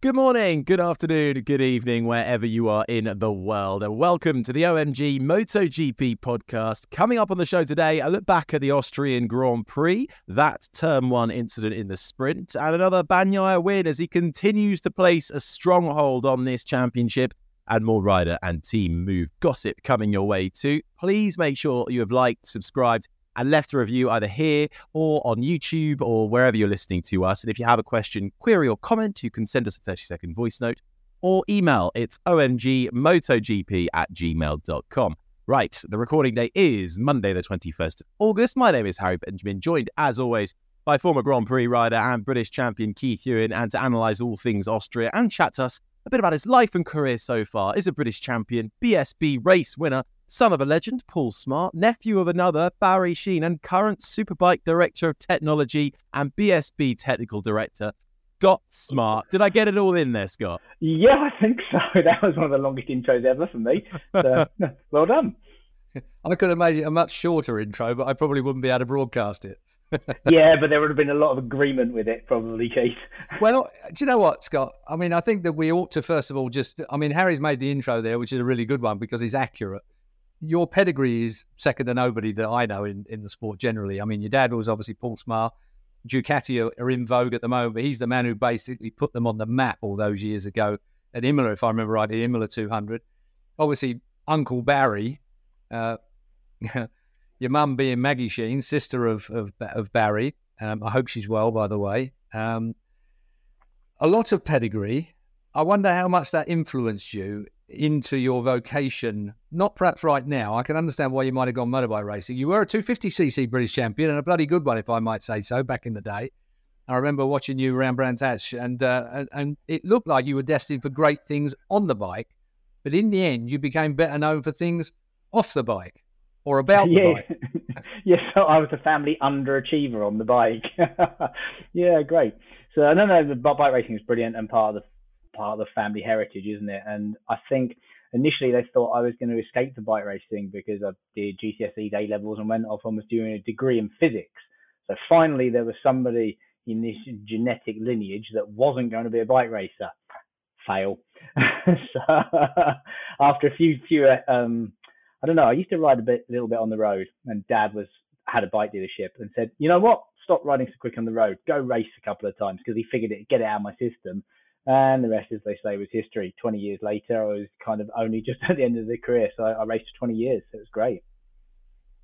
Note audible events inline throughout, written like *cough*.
Good morning, good afternoon, good evening, wherever you are in the world, and welcome to the OMG MotoGP podcast. Coming up on the show today, a look back at the Austrian Grand Prix, that Turn 1 incident in the sprint, and another Bagnaia win as he continues to place a stronghold on this championship, and more rider and team move gossip coming your way too. Please make sure you have liked, subscribed, and left a review either here or on YouTube or wherever you're listening to us. And if you have a question, query, or comment, you can send us a 30 second voice note or email. It's omgmotogp at gmail.com. Right, the recording day is Monday, the 21st of August. My name is Harry Benjamin, joined as always by former Grand Prix rider and British champion Keith Huewen, and to analyse all things Austria and chat to us a bit about his life and career so far is a British champion, BSB race winner, son of a legend, Paul Smart, nephew of another, Barry Sheene, and current Superbike Director of Technology and BSB Technical Director, Scott Smart. Did I get it all in there, Scott? Yeah, I think so. *laughs* That was one of the longest intros ever for me. So, *laughs* *laughs* well done. I could have made it a much shorter intro, but I probably wouldn't be able to broadcast it. yeah, but there would have been a lot of agreement with it, probably, Keith. well, do you know what, Scott? I mean, I think that we ought to, first of all, just, I mean, Harry's made the intro there, which is a really good one because he's accurate your pedigree is second to nobody that I know in, in the sport generally. I mean, your dad was obviously Paul Smart. Ducati are, are in vogue at the moment, but he's the man who basically put them on the map all those years ago at Imola, if I remember right, the Imola 200. Obviously, Uncle Barry, uh, *laughs* your mum being Maggie Sheene, sister of of, of Barry. Um, I hope she's well, by the way. Um, a lot of pedigree. I wonder how much that influenced you into your vocation, not perhaps right now. I can understand why you might have gone motorbike racing. You were a 250cc British champion and a bloody good one, if I might say so, back in the day. I remember watching you around Brands Hatch, and, uh, and, and it looked like you were destined for great things on the bike, but in the end, you became better known for things off the bike or about yeah. the bike. *laughs* yes, so I was a family underachiever on the bike. *laughs* yeah, great. So I no, no, the bike racing is brilliant and part of the part of the family heritage, isn't it? And I think initially they thought I was going to escape the bike racing because I did GCSE A levels and went off and was doing a degree in physics. So finally, there was somebody in this genetic lineage that wasn't going to be a bike racer. Fail. *laughs* so after a few few um, I don't know. I used to ride a bit, a little bit on the road, and Dad was had a bike dealership and said, you know what? Stop riding so quick on the road. Go race a couple of times because he figured it get it out of my system. And the rest, as they say, was history. 20 years later, I was kind of only just *laughs* at the end of the career. So I, I raced for 20 years. So it was great.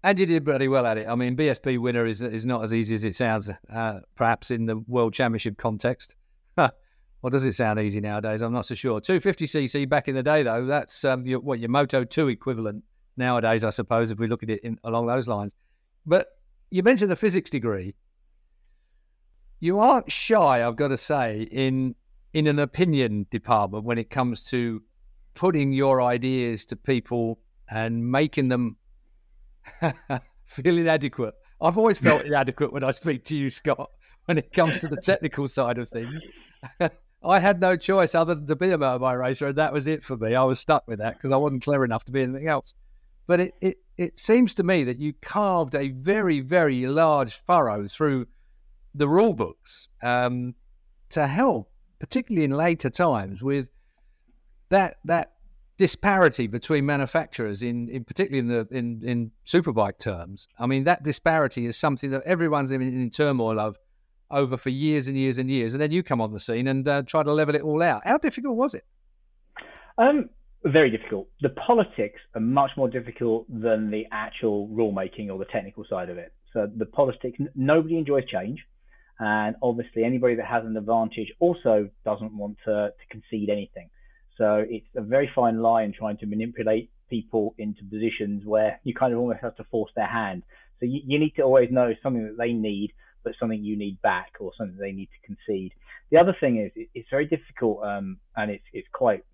And you did pretty well at it. I mean, BSB winner is is not as easy as it sounds, uh, perhaps in the World Championship context. *laughs* or does it sound easy nowadays? I'm not so sure. 250cc back in the day, though, that's um, your, what your Moto 2 equivalent nowadays, I suppose, if we look at it in, along those lines. But you mentioned the physics degree. You aren't shy, I've got to say, in in an opinion department when it comes to putting your ideas to people and making them *laughs* feel inadequate. I've always felt inadequate when I speak to you, Scott. when it comes to the *laughs* technical side of things. *laughs* I had no choice other than to be a motorbike racer, and that was it for me. I was stuck with that because I wasn't clever enough to be anything else. But it, it, it seems to me that you carved a very, very large furrow through the rule books um, to help, particularly in later times, with that that disparity between manufacturers in, in particularly in the in, in superbike terms. I mean, that disparity is something that everyone's in, in turmoil of over for years and years and years, and then you come on the scene and uh, try to level it all out. How difficult was it? Um, very difficult. The politics are much more difficult than the actual rulemaking or the technical side of it. So the politics, nobody enjoys change. And obviously, anybody that has an advantage also doesn't want to, to concede anything. So it's a very fine line trying to manipulate people into positions where you kind of almost have to force their hand. So you, you need to always know something that they need, but something you need back or something they need to concede. The other thing is it, it's very difficult, um, and it's it's quite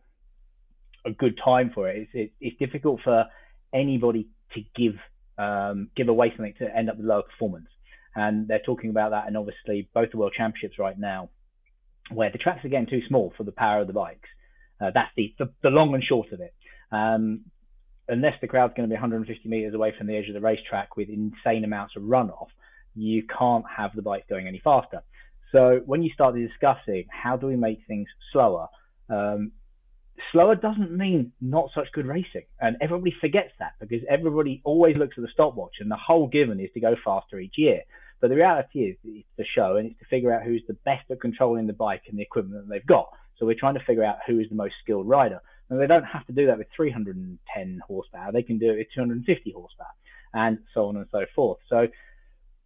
a good time for it. It's it, it's difficult for anybody to give um, give away something to end up with lower performance, and they're talking about that. And obviously, both the world championships right now, where the tracks are getting too small for the power of the bikes. Uh, that's the, the, the long and short of it. Um, unless the crowd's going to be 150 meters away from the edge of the racetrack with insane amounts of runoff, you can't have the bike going any faster. So when you start discussing how do we make things slower, um, slower doesn't mean not such good racing, and everybody forgets that because everybody always looks at the stopwatch, and the whole given is to go faster each year. But the reality is, it's the show, and it's to figure out who's the best at controlling the bike and the equipment that they've got. So we're trying to figure out who is the most skilled rider. And they don't have to do that with 310 horsepower. They can do it with 250 horsepower and so on and so forth. So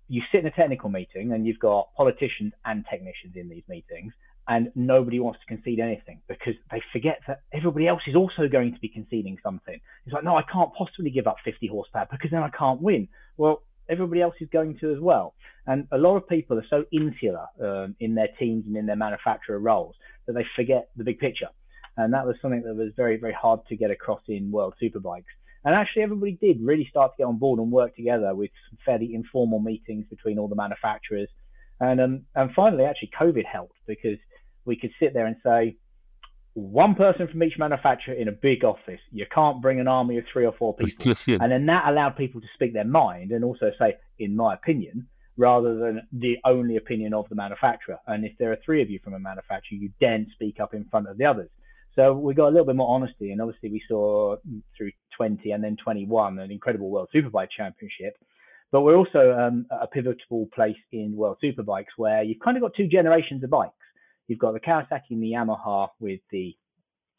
you sit in a technical meeting and you've got politicians and technicians in these meetings and nobody wants to concede anything because they forget that everybody else is also going to be conceding something. It's like, no, I can't possibly give up 50 horsepower because then I can't win. Well, everybody else is going to as well. And a lot of people are so insular um, in their teams and in their manufacturer roles that they forget the big picture. And that was something that was very, very hard to get across in World Superbikes. And actually, everybody did really start to get on board and work together with some fairly informal meetings between all the manufacturers. And um, and finally, actually, COVID helped because we could sit there and say, one person from each manufacturer in a big office. You can't bring an army of three or four people. and then that allowed people to speak their mind and also say, in my opinion, rather than the only opinion of the manufacturer. And if there are three of you from a manufacturer, you then speak up in front of the others. So we got a little bit more honesty, and obviously we saw through 20 and then 21 an incredible World Superbike Championship. But we're also um, a pivotal place in World Superbikes where you've kind of got two generations of bikes. You've got the Kawasaki and the Yamaha with the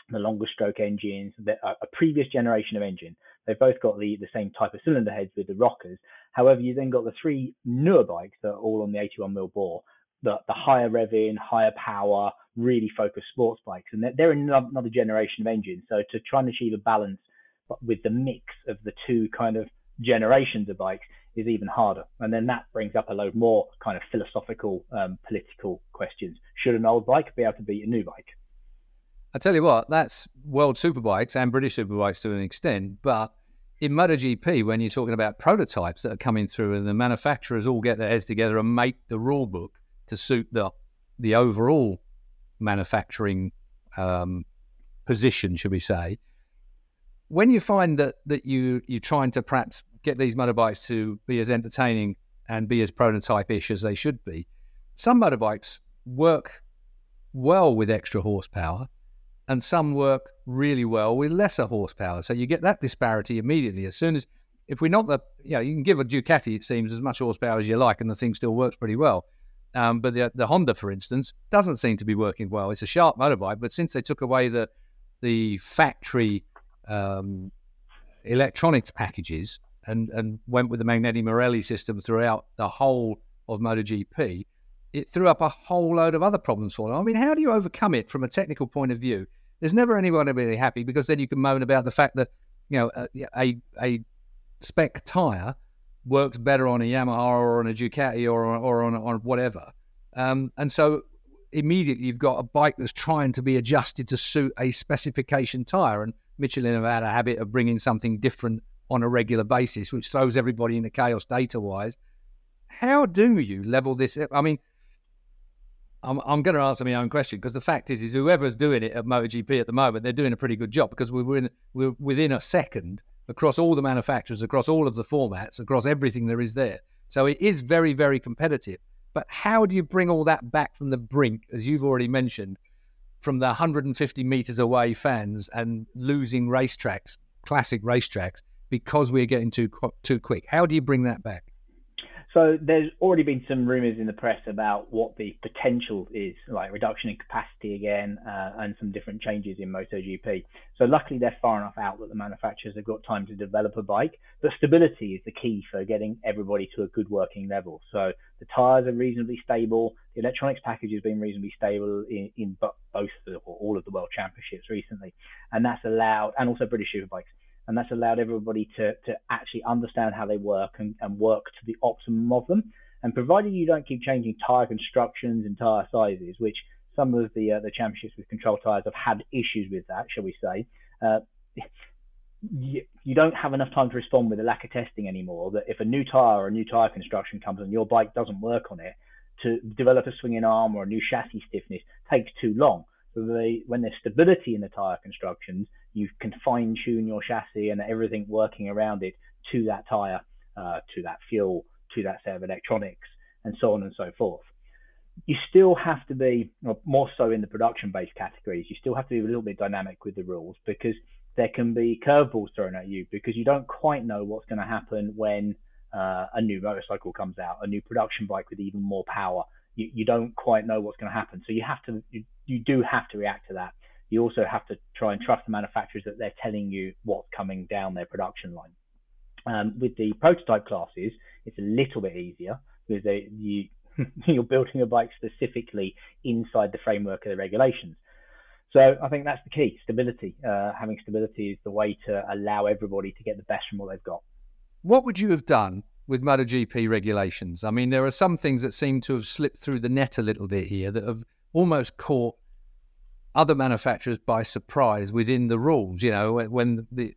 the longer stroke engines, a previous generation of engine. They've both got the, the same type of cylinder heads with the rockers. However, you then got the three newer bikes that are all on the 81 mil bore, the, the higher revving, higher power, really focused sports bikes. And they're, they're another generation of engines. So to try and achieve a balance with the mix of the two kind of generations of bikes is even harder. And then that brings up a load more kind of philosophical, um, political questions. Should an old bike be able to beat a new bike? I tell you what, that's World Superbikes and British Superbikes to an extent, but in MotoGP, when you're talking about prototypes that are coming through and the manufacturers all get their heads together and make the rule book to suit the the overall manufacturing um, position, should we say? When you find that that you you're trying to perhaps get these motorbikes to be as entertaining and be as prototype-ish as they should be, some motorbikes work well with extra horsepower, and some work really well with lesser horsepower. So you get that disparity immediately. As soon as, if we're not the, you know, you can give a Ducati, it seems, as much horsepower as you like, and the thing still works pretty well. Um, but the, the Honda, for instance, doesn't seem to be working well. It's a sharp motorbike, but since they took away the the factory um, electronics packages and, and went with the Magneti Marelli system throughout the whole of MotoGP, it threw up a whole load of other problems for them. I mean, how do you overcome it from a technical point of view? There's never anyone really happy because then you can moan about the fact that you know a a, a spec tire works better on a Yamaha or on a Ducati or or on, on whatever, um, and so immediately you've got a bike that's trying to be adjusted to suit a specification tire. And Michelin have had a habit of bringing something different on a regular basis, which throws everybody into chaos data wise. How do you level this? I mean, I'm, I'm going to answer my own question because the fact is, is whoever's doing it at MotoGP at the moment, they're doing a pretty good job because we're, in, we're within a second across all the manufacturers, across all of the formats, across everything there is there. So it is very, very competitive. But how do you bring all that back from the brink, as you've already mentioned, from the 150 meters away fans and losing racetracks, classic racetracks, because we're getting too too quick? How do you bring that back? So there's already been some rumours in the press about what the potential is, like reduction in capacity again, uh, and some different changes in MotoGP. So luckily they're far enough out that the manufacturers have got time to develop a bike. But stability is the key for getting everybody to a good working level. So the tyres are reasonably stable. The electronics package has been reasonably stable in, in both the, or all of the world championships recently, and that's allowed, and also British Superbikes and that's allowed everybody to, to actually understand how they work and, and work to the optimum of them. And provided you don't keep changing tire constructions and tire sizes, which some of the uh, the championships with control tires have had issues with that, shall we say, uh, you, you, don't have enough time to respond with a lack of testing anymore. That if a new tire or a new tire construction comes and your bike doesn't work on it, to develop a swinging arm or a new chassis stiffness takes too long. So they, when there's stability in the tire constructions, you can fine tune your chassis and everything working around it to that tire, uh, to that fuel, to that set of electronics, and so on and so forth. You still have to be, more so in the production based categories, you still have to be a little bit dynamic with the rules because there can be curveballs thrown at you because you don't quite know what's going to happen when uh, a new motorcycle comes out, a new production bike with even more power. You, you don't quite know what's going to happen. So you have to, you, you do have to react to that you also have to try and trust the manufacturers that they're telling you what's coming down their production line. Um, with the prototype classes, it's a little bit easier because they, you, *laughs* you're building a bike specifically inside the framework of the regulations. So I think that's the key: stability. Uh, having stability is the way to allow everybody to get the best from what they've got. What would you have done with MotoGP regulations? I mean, there are some things that seem to have slipped through the net a little bit here that have almost caught other manufacturers by surprise within the rules. You know, when the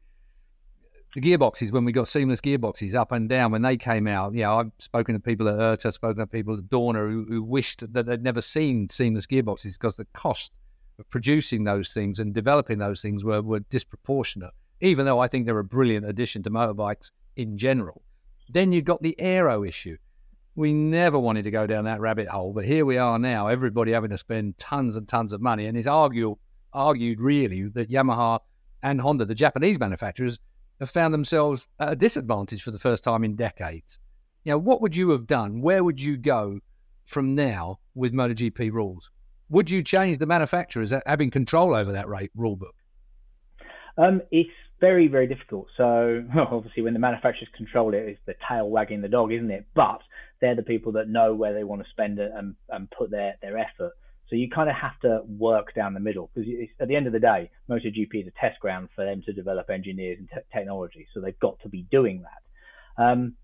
the gearboxes, when we got seamless gearboxes up and down, when they came out, you know, I've spoken to people at IRTA, spoken to people at Dorna who, who wished that they'd never seen seamless gearboxes because the cost of producing those things and developing those things were, were disproportionate, even though I think they're a brilliant addition to motorbikes in general. Then you've got the aero issue. We never wanted to go down that rabbit hole, but here we are now, everybody having to spend tons and tons of money. And it's argued, argued really that Yamaha and Honda, the Japanese manufacturers, have found themselves at a disadvantage for the first time in decades. You know, what would you have done? Where would you go from now with MotoGP rules? Would you change the manufacturers having control over that rule book? Um, it's very, very difficult. So *laughs* obviously, when the manufacturers control it, it's the tail wagging the dog, isn't it? But they're the people that know where they want to spend it and, and put their, their effort. So you kind of have to work down the middle because at the end of the day, MotoGP is a test ground for them to develop engineers and technology. So they've got to be doing that. Um,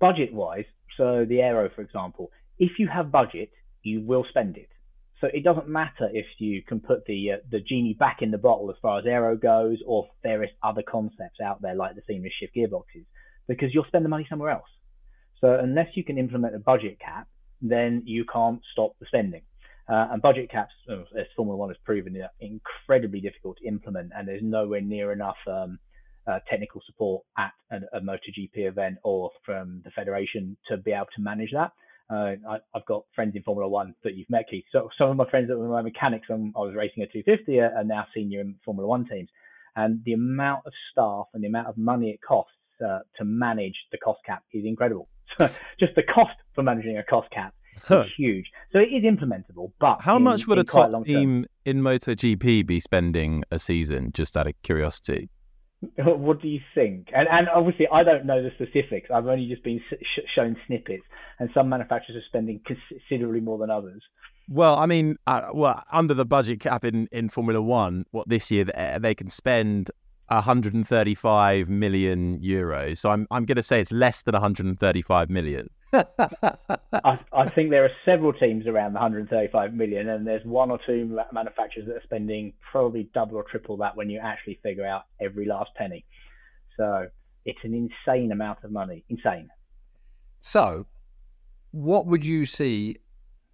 budget wise, so the aero, for example, if you have budget, you will spend it. So it doesn't matter if you can put the uh, the genie back in the bottle as far as aero goes, or various other concepts out there like the seamless shift gearboxes, because you'll spend the money somewhere else. So unless you can implement a budget cap, then you can't stop the spending. Uh, and budget caps, as Formula One has proven, are incredibly difficult to implement, and there's nowhere near enough um, uh, technical support at a, a MotoGP event or from the federation to be able to manage that. Uh, I, have got friends in Formula One that you've met, Keith. So some of my friends that were my mechanics when I was racing a 250 are, are now senior in Formula One teams, and the amount of staff and the amount of money it costs uh, to manage the cost cap is incredible. Just the cost for managing a cost cap is huge. So it is implementable, but how in, much would a top team in MotoGP be spending a season? Just out of curiosity. *laughs* What do you think? And, and obviously, I don't know the specifics. I've only just been sh- shown snippets, and some manufacturers are spending considerably more than others. Well, I mean, uh, well, under the budget cap in, in Formula One, what this year they can spend 135 million euros. So I'm I'm going to say it's less than 135 million. *laughs* I, I, think there are several teams around the 135 million, and there's one or two manufacturers that are spending probably double or triple that when you actually figure out every last penny. So it's an insane amount of money. Insane. So, what would you see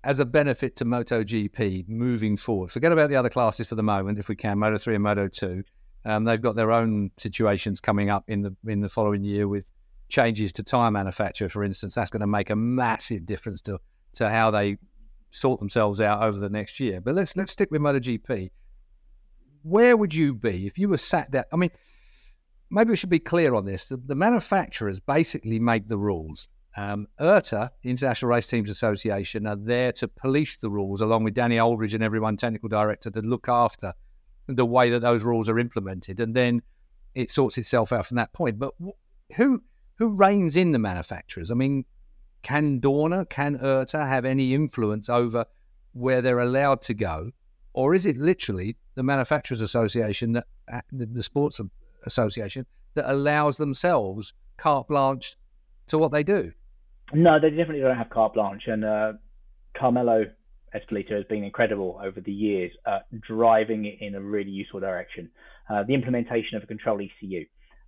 as a benefit to MotoGP moving forward? Forget about the other classes for the moment, if we can, Moto three and Moto two. Um, they've got their own situations coming up in the in the following year with changes to tyre manufacture, for instance. That's going to make a massive difference to to how they sort themselves out over the next year. But let's let's stick with MotoGP. Where would you be if you were sat there? I mean, maybe we should be clear on this. The, the manufacturers basically make the rules. Um, IRTA, International Race Teams Association, are there to police the rules, along with Danny Aldridge and everyone, technical director, to look after the way that those rules are implemented, and then it sorts itself out from that point. But who who reins in the manufacturers? I mean, can Dorna, can IRTA have any influence over where they're allowed to go? Or is it literally the Manufacturers Association, that, uh, the Sports Association, that allows themselves carte blanche to what they do? No, they definitely don't have carte blanche. And uh, Carmelo Ezpeleta has been incredible over the years, uh, driving it in a really useful direction. Uh, the implementation of a control ECU,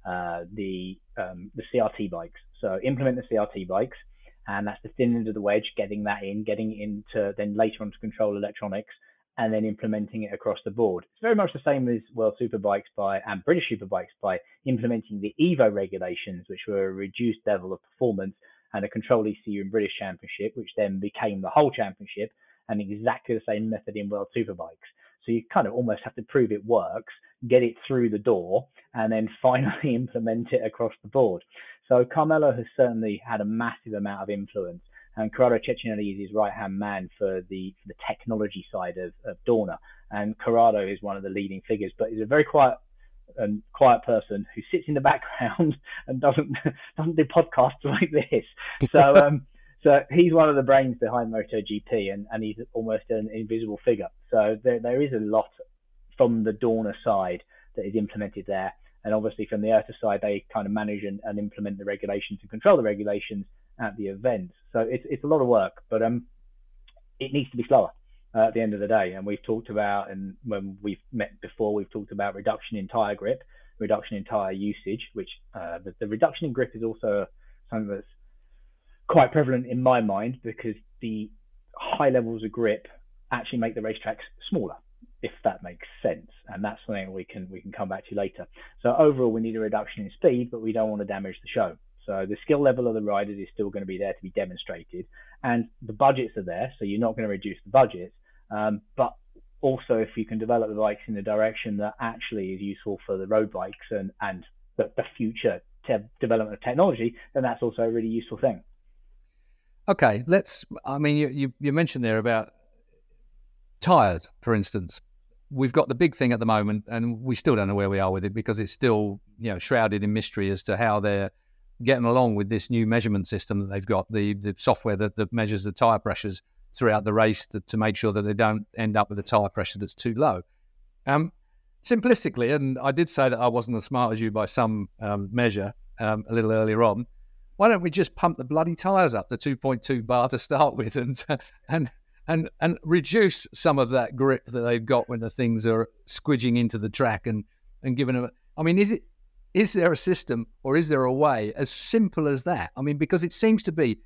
uh, the um, the CRT bikes. So implement the CRT bikes, and that's the thin end of the wedge, getting that in, getting into then later on to control electronics, and then implementing it across the board. It's very much the same as World Superbikes by and British Superbikes by implementing the Evo regulations, which were a reduced level of performance and a control ECU in British Championship, which then became the whole championship, and exactly the same method in World Superbikes. So you kind of almost have to prove it works, get it through the door, and then *laughs* finally implement it across the board. So Carmelo has certainly had a massive amount of influence. And Corrado Cecchinelli is his right hand man for the for the technology side of, of Dorna. And Corrado is one of the leading figures, but he's a very quiet and quiet person who sits in the *laughs* background and doesn't *laughs* doesn't do podcasts like this. So um, so he's one of the brains behind MotoGP, and, and he's almost an invisible figure. So there there is a lot from the Dorna side that is implemented there. And obviously, from the IRTA side, they kind of manage and, and, implement the regulations and control the regulations at the events. So it's it's a lot of work, but um, it needs to be slower uh, at the end of the day. And we've talked about, and when we've met before, we've talked about reduction in tire grip, reduction in tire usage, which uh, the, the reduction in grip is also something that's quite prevalent in my mind because the high levels of grip actually make the racetracks smaller if that makes sense. And that's something we can we can come back to later. So overall, we need a reduction in speed, but we don't want to damage the show. So the skill level of the riders is still going to be there to be demonstrated, and the budgets are there, so you're not going to reduce the budgets. Um, but also, if you can develop the bikes in the direction that actually is useful for the road bikes and and the, the future te- development of technology, then that's also a really useful thing. Okay, let's. I mean, you you, you mentioned there about tires, for instance we've got the big thing at the moment, and we still don't know where we are with it because it's still you know shrouded in mystery as to how they're getting along with this new measurement system that they've got, the the software that, that measures the tire pressures throughout the race to, to make sure that they don't end up with a tire pressure that's too low. Um, simplistically, and I did say that I wasn't as smart as you by some um, measure um, a little earlier on. Why don't we just pump the bloody tires up to 2.2 bar to start with, and and and and reduce some of that grip that they've got when the things are squidging into the track and and giving them. I mean, is it is there a system or is there a way as simple as that? I mean, because it seems to be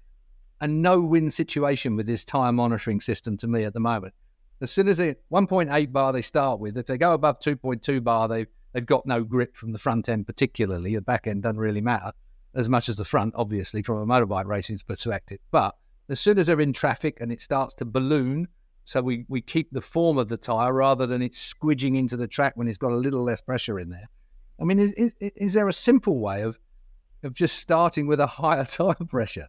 a no-win situation with this tire monitoring system to me at the moment. As soon as they 1.8 bar they start with, if they go above 2.2 bar, they they've got no grip from the front end, particularly. The back end doesn't really matter as much as the front, obviously, from a motorbike racing perspective. But as soon as they're in traffic and it starts to balloon, so we, we keep the form of the tyre rather than it squidging into the track when it's got a little less pressure in there. I mean, is, is, is there a simple way of, of just starting with a higher *laughs* tyre pressure?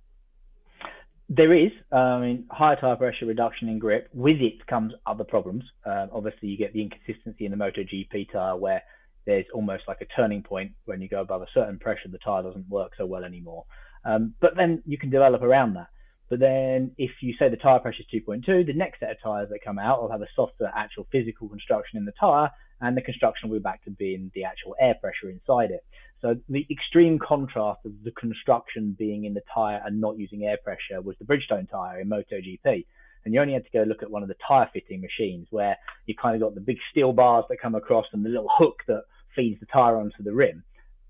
There is. Uh, I mean, higher tyre pressure, reduction in grip. With it comes other problems. Uh, obviously, you get the inconsistency in the MotoGP tyre where there's almost like a turning point when you go above a certain pressure, the tyre doesn't work so well anymore. Um, but then you can develop around that. But then if you say the tire pressure is 2.2, the next set of tires that come out will have a softer actual physical construction in the tire, and the construction will be back to being the actual air pressure inside it. So the extreme contrast of the construction being in the tire and not using air pressure was the Bridgestone tire in MotoGP. And you only had to go look at one of the tire fitting machines where you kind of got the big steel bars that come across and the little hook that feeds the tire onto the rim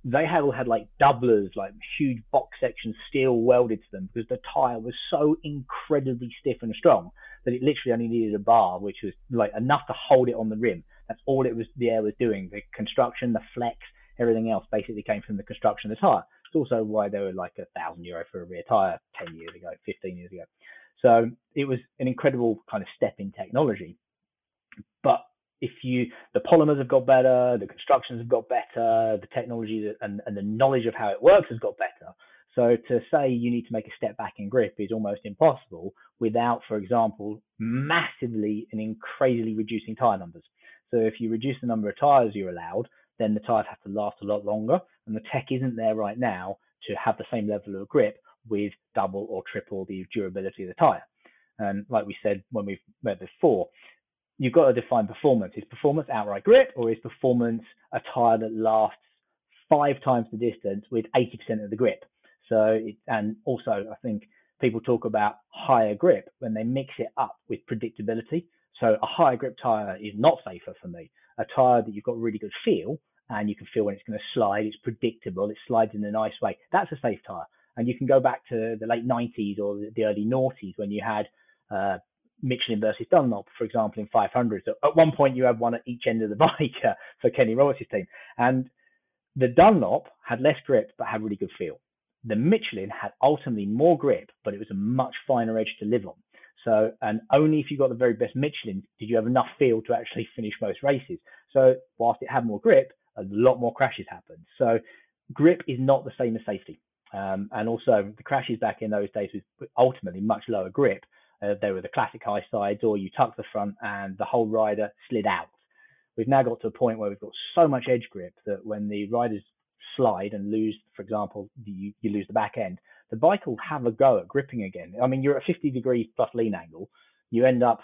they had all had like doublers, like huge box sections steel welded to them because the tire was so incredibly stiff and strong that it literally only needed a bar, which was like enough to hold it on the rim. That's all it was. The air was doing. The construction, the flex, everything else basically came from the construction of the tire. It's also why they were like a thousand euro for a rear tire 10 years ago, 15 years ago. So it was an incredible kind of step in technology. But if you, the polymers have got better, the constructions have got better, the technology and, and the knowledge of how it works has got better. So to say you need to make a step back in grip is almost impossible without, for example, massively and crazily reducing tire numbers. So if you reduce the number of tires you're allowed, then the tires have to last a lot longer, and the tech isn't there right now to have the same level of grip with double or triple the durability of the tire. And like we said when we've met before, you've got to define performance. Is performance outright grip, or is performance a tire that lasts five times the distance with 80% of the grip? So, it, and also I think people talk about higher grip when they mix it up with predictability. So a higher grip tire is not safer for me. A tire that you've got really good feel and you can feel when it's going to slide, it's predictable, it slides in a nice way. That's a safe tire. And you can go back to the late 90s or the early noughties when you had uh, Michelin versus Dunlop, for example, in 500. So at one point, you had one at each end of the *laughs* bike for Kenny Roberts' team. And the Dunlop had less grip but had really good feel. The Michelin had ultimately more grip, but it was a much finer edge to live on. So, and only if you got the very best Michelin did you have enough feel to actually *laughs* finish most races. So, whilst it had more grip, a lot more crashes happened. So, grip is not the same as safety. Um, and also, the crashes back in those days was ultimately much lower grip. Uh, they were the classic high sides, or you tuck the front and the whole rider slid out. We've now got to a point where we've got so much edge grip that when the riders slide and lose, for example, you, you lose the back end, the bike will have a go at gripping again. I mean, you're at 50 degrees plus lean angle, you end up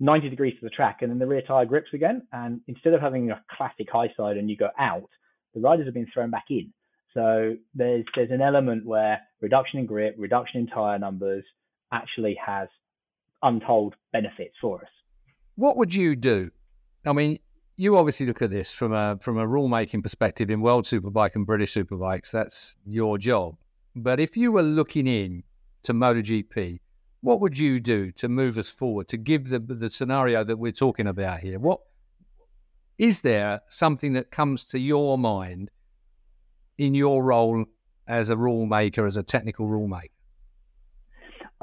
90 degrees to the track, and then the rear tire grips again. And instead of having a classic high side and you go out, the riders have been thrown back in. So there's there's an element where reduction in grip, reduction in tire numbers actually has untold benefits for us. What would you do? I mean, you obviously look at this from a from a rule making perspective in World Superbike and British Superbikes. That's your job. But if you were looking in to MotoGP, what would you do to move us forward to give the the scenario that we're talking about here? What is there something that comes to your mind in your role as a rule maker, as a technical rule maker?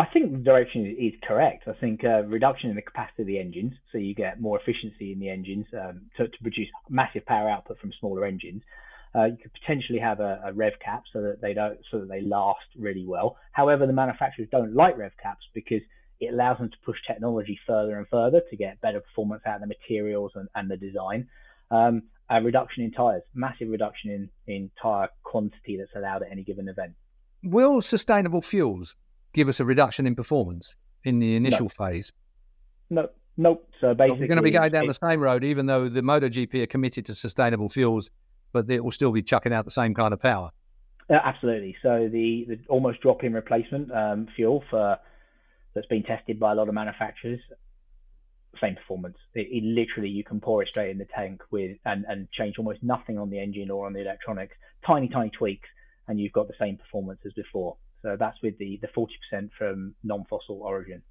I think the direction is correct. I think uh, reduction in the capacity of the engines, so you get more efficiency in the engines um, to, to, produce massive power output from smaller engines. Uh, you could potentially have a, a, rev cap so that they don't, so that they last really well. However, the manufacturers don't like rev caps because it allows them to push technology further and further to get better performance out of the materials and, and the design. Um, a reduction in tires, massive reduction in, in tire quantity that's allowed at any given event. Will sustainable fuels give us a reduction in performance in the initial no. phase? No, nope. So basically, we're going to be going down the same road, even though the MotoGP are committed to sustainable fuels, but it will still be chucking out the same kind of power. Uh, absolutely. So the, the almost drop-in replacement um, fuel for that's been tested by a lot of manufacturers, same performance. It, it, literally you can pour it straight in the tank with and, and change almost nothing on the engine or on the electronics, tiny tiny tweaks, and you've got the same performance as before. So that's with the the 40% from non-fossil origin.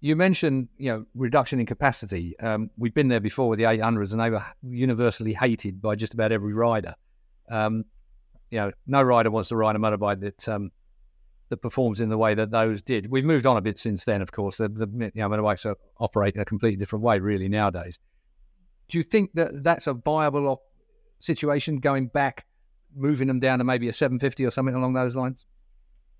You mentioned, you know, reduction in capacity. Um, we've been there before with the 800s, and they were universally hated by just about every rider. Um, you know, no rider wants to ride a motorbike that um, that performs in the way that those did. We've moved on a bit since then, of course. The, the you know, motorbikes operate in a completely different way, really, nowadays. Do you think that that's a viable op- situation going back, moving them down to maybe a 750 or something along those lines?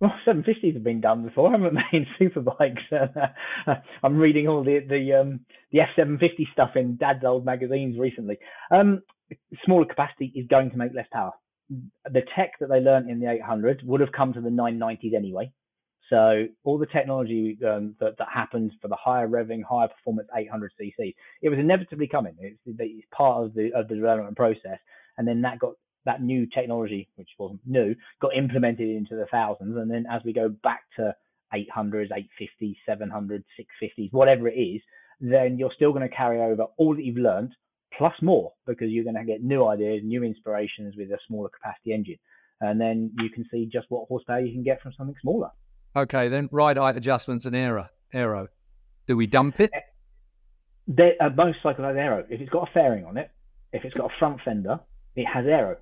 Well, 750s have been done before, *laughs* haven't they, in superbikes? *laughs* I'm reading all the the um, the F750 stuff in Dad's old magazines recently. Um, smaller capacity is going to make less power. The tech that they learned in the 800 would have come to the 990s anyway. So all the technology um, that, that happens for the higher revving, higher performance 800 cc, it was inevitably coming. It's, it's part of the of the development process, and then that got that new technology, which wasn't new, got implemented into the thousands. And then as we go back to 800s, 850s, 700s, 650s, whatever it is, then you're still going to carry over all that you've learned plus more because you're going to get new ideas, new inspirations with a smaller capacity engine. And then you can see just what horsepower you can get from something smaller. Okay, then ride height adjustments and aero. aero. Do we dump it? They, uh, most cycles have aero. If it's got a fairing on it, if it's got a front fender, it has aero.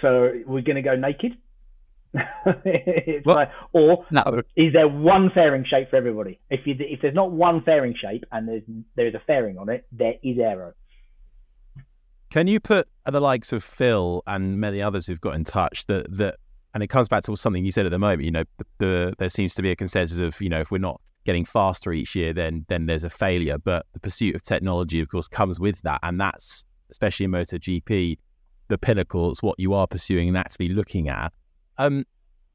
So we're going to go naked. *laughs* it's like, or No. is there one fairing shape for everybody? If you if there's not one fairing shape and there's there's a fairing on it, there is aero. Can you put the likes of Phil and many others who've got in touch that that and it comes back to something you said at the moment. You know, the, the there seems to be a consensus of you know if we're not getting faster each year, then then there's a failure. But the pursuit of technology, of course, comes with that, and that's especially in MotoGP, the pinnacle. It's what you are pursuing and actively looking at. Um,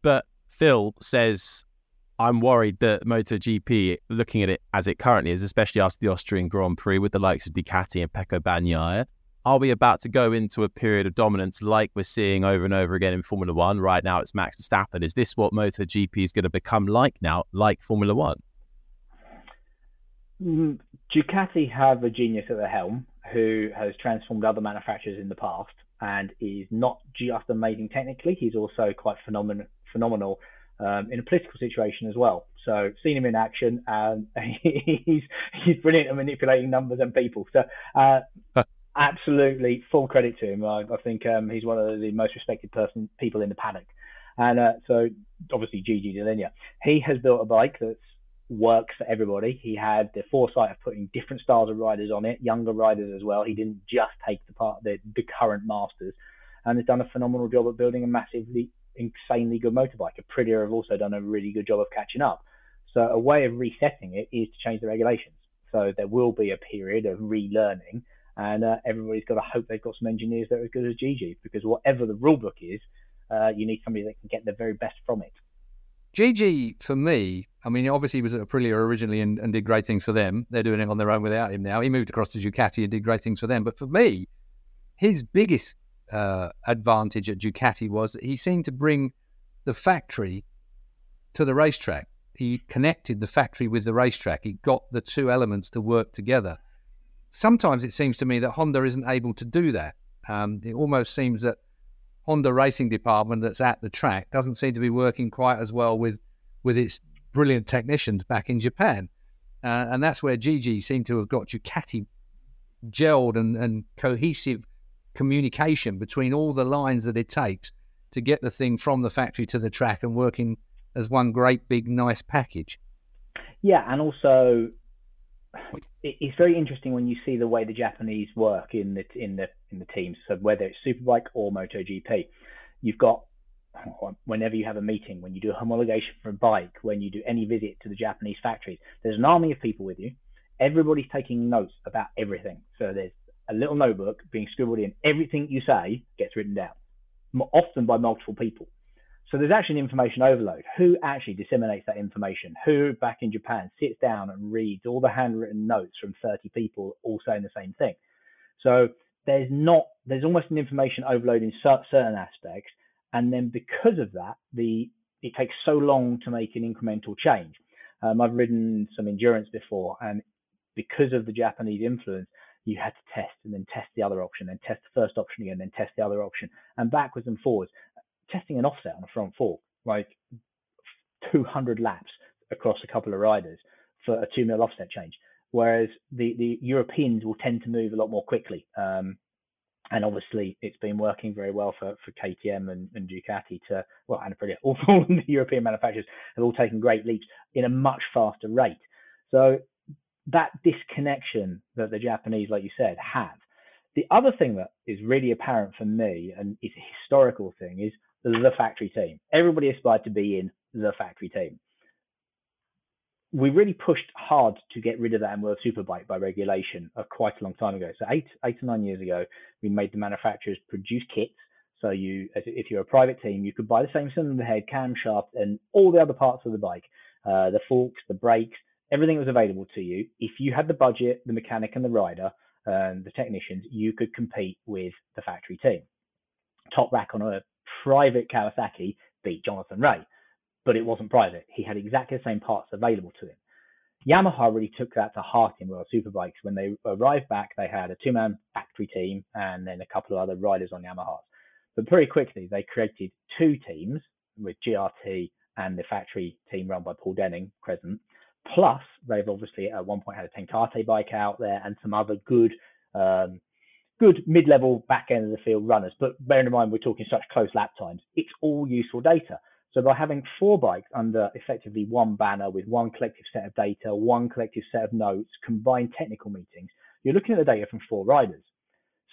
but Phil says. I'm worried that MotoGP, looking at it as it currently is, especially after the Austrian Grand Prix with the likes of Ducati and Pecco Bagnaia, are we about to go into a period of dominance like we're seeing over and over again in Formula One? Right now, it's Max Verstappen. Is this what MotoGP is going to become like now, like Formula One? Mm, Ducati have a genius at the helm who has transformed other manufacturers in the past and is not just amazing technically, he's also quite phenomenal, phenomenal um, in a political situation as well. So seen him in action, and *laughs* he's he's brilliant at manipulating numbers and people. So uh, absolutely full credit to him. I, I think um, he's one of the most respected person people in the paddock. And uh, so obviously Gigi Dall'Igna, he has built a bike that's works for everybody. He had the foresight of putting different styles of riders on it, younger riders as well. He didn't just take the part the, the current masters, and has done a phenomenal job of building a massively, insanely good motorbike. Aprilia have also done a really good job of catching up. So a way of resetting it is to change the regulations. So there will be a period of relearning, and uh, everybody's got to hope they've got some engineers that are as good as Gigi, because whatever the rule book is, uh, you need somebody that can get the very best from it. Gigi, for me, I mean, obviously he was at Aprilia originally and, and did great things for them. They're doing it on their own without him now. He moved across to Ducati and did great things for them. But for me, his biggest uh, advantage at Ducati was that he seemed to bring the factory to the racetrack. He connected the factory with the racetrack. He got the two elements to work together. Sometimes it seems to me that Honda isn't able to do that. Um, it almost seems that Honda racing department that's at the track doesn't seem to be working quite as well with with its brilliant technicians back in Japan, uh, and that's where Gigi seemed to have got Ducati gelled and, and cohesive communication between all the lines that it takes to get the thing from the factory to the track and working as one great big nice package. Yeah, and also it's very interesting when you see the way the Japanese work in the in the in the teams. So whether it's Superbike or MotoGP, you've got whenever you have a meeting, when you do a homologation for a bike, when you do any visit to the Japanese factories, there's an army of people with you. Everybody's taking notes about everything. So there's a little notebook being scribbled in. Everything you say gets written down, often by multiple people. So there's actually an information overload. Who actually disseminates that information? Who back in Japan sits down and reads all the handwritten notes from 30 people all saying the same thing? So there's not there's almost an information overload in certain aspects, and then because of that, the it takes so long to make an incremental change. Um, I've ridden some endurance before, and because of the Japanese influence, you had to test and then test the other option, then test the first option again, then test the other option, and backwards and forwards testing an offset on a front fork, like 200 laps across a couple of riders for a two mil offset change. Whereas the, the Europeans will tend to move a lot more quickly. Um, and obviously, it's been working very well for, for KTM and, and Ducati to, well, and Aprilia, *laughs* all all the European manufacturers have all taken great leaps in a much faster rate. So that disconnection that the Japanese, like you said, have. The other thing that is really apparent for me, and is a historical thing, is the factory team. Everybody aspired to be in the factory team. We really pushed hard to get rid of that World Superbike by regulation quite a long time ago. So eight, eight or nine years ago, we made the manufacturers produce kits. So you, if you're a private team, you could buy the same cylinder head, camshaft, and all the other parts of the bike, uh, the forks, the brakes, everything was available to you. If you had the budget, the mechanic, and the rider, and the technicians, you could compete with the factory team. Toprak on a private Kawasaki beat Jonathan Rea, but it wasn't private. He had exactly the same parts available to him. Yamaha really took that to heart in World Superbikes. When they arrived back, they had a two man factory team and then a couple of other riders on Yamahas. But very quickly, they created two teams with GRT and the factory team run by Paul Denning, Crescent, Plus, they've obviously at one point had a Ten Kate bike out there and some other good, um, good mid-level back end of the field runners. But bearing in mind we're talking such close lap times, it's all useful data. So by having four bikes under effectively one banner with one collective set of data, one collective set of notes, combined technical meetings, you're looking at the data from four riders.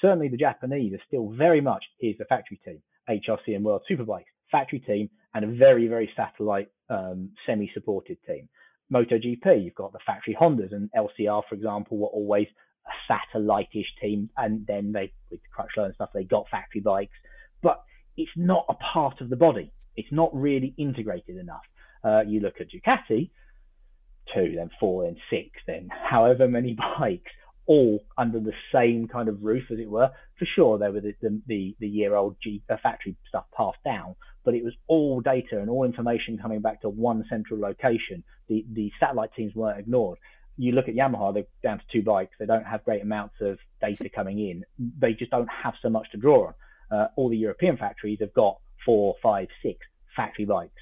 Certainly the Japanese are still very much is the factory team, HRC and World Superbikes, factory team, and a very, very satellite um, semi-supported team. MotoGP, you've got the factory Hondas and LCR, for example, were always a satellite-ish team, and then they with Crutchlow and stuff, they got factory bikes, but it's not a part of the body. It's not really integrated enough. Uh, you look at Ducati, two, then four, then six, then however many *laughs* bikes, all under the same kind of roof, as it were. For sure, there were the the, the year old G, uh, factory stuff passed down, but it was all data and all information coming back to one central location. The the satellite teams weren't ignored. You look at Yamaha, they're down to two bikes. They don't have great amounts of data coming in. They just don't have so much to draw on. Uh, all the European factories have got four, five, six factory bikes.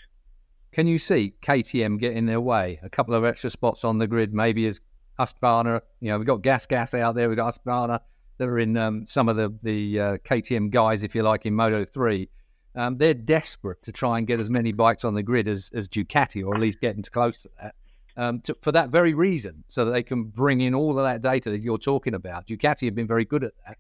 Can you see KTM getting their way? A couple of extra spots on the grid, maybe as Husqvarna. You know, we've got Gas Gas out there. We've got Husqvarna that are in um, some of the the uh, KTM guys, if you like, in Moto three. Um, they're desperate to try and get as many bikes on the grid as, as Ducati, or at least getting close to that. Um, to, for that very reason, so that they can bring in all of that data that you're talking about. Ducati have been very good at that,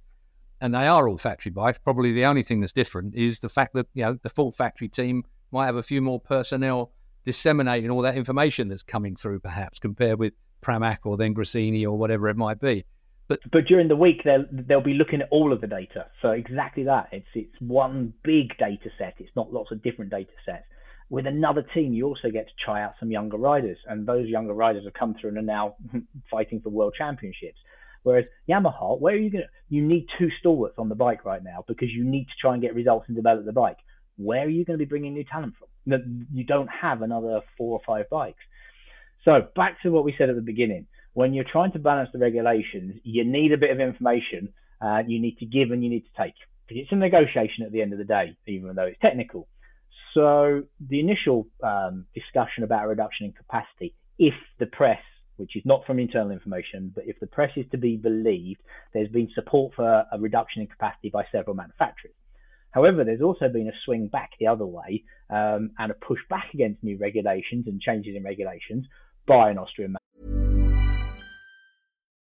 and they are all factory bikes. Probably the only thing that's different is the fact that you know the full factory team might have a few more personnel disseminating all that information that's coming through, perhaps compared with Pramac or then Gresini or whatever it might be. But but during the week they'll they'll be looking at all of the data. So exactly that. It's it's one big data set. It's not lots of different data sets. With another team, you also get to try out some younger riders, and those younger riders have come through and are now *laughs* fighting for world championships. Whereas Yamaha, where are you going to, you need two stalwarts on the bike right now because you need to try and get results and develop the bike. Where are you going to be bringing new talent from? You don't have another four or five bikes. So back to what we said at the beginning. When you're trying to balance the regulations, you need a bit of information. Uh, you need to give and you need to take. It's a negotiation at the end of the day, even though it's technical. So the initial um, discussion about a reduction in capacity, if the press, which is not from internal information, but if the press is to be believed, there's been support for a reduction in capacity by several manufacturers. However, there's also been a swing back the other way um, and a push back against new regulations and changes in regulations by an Austrian.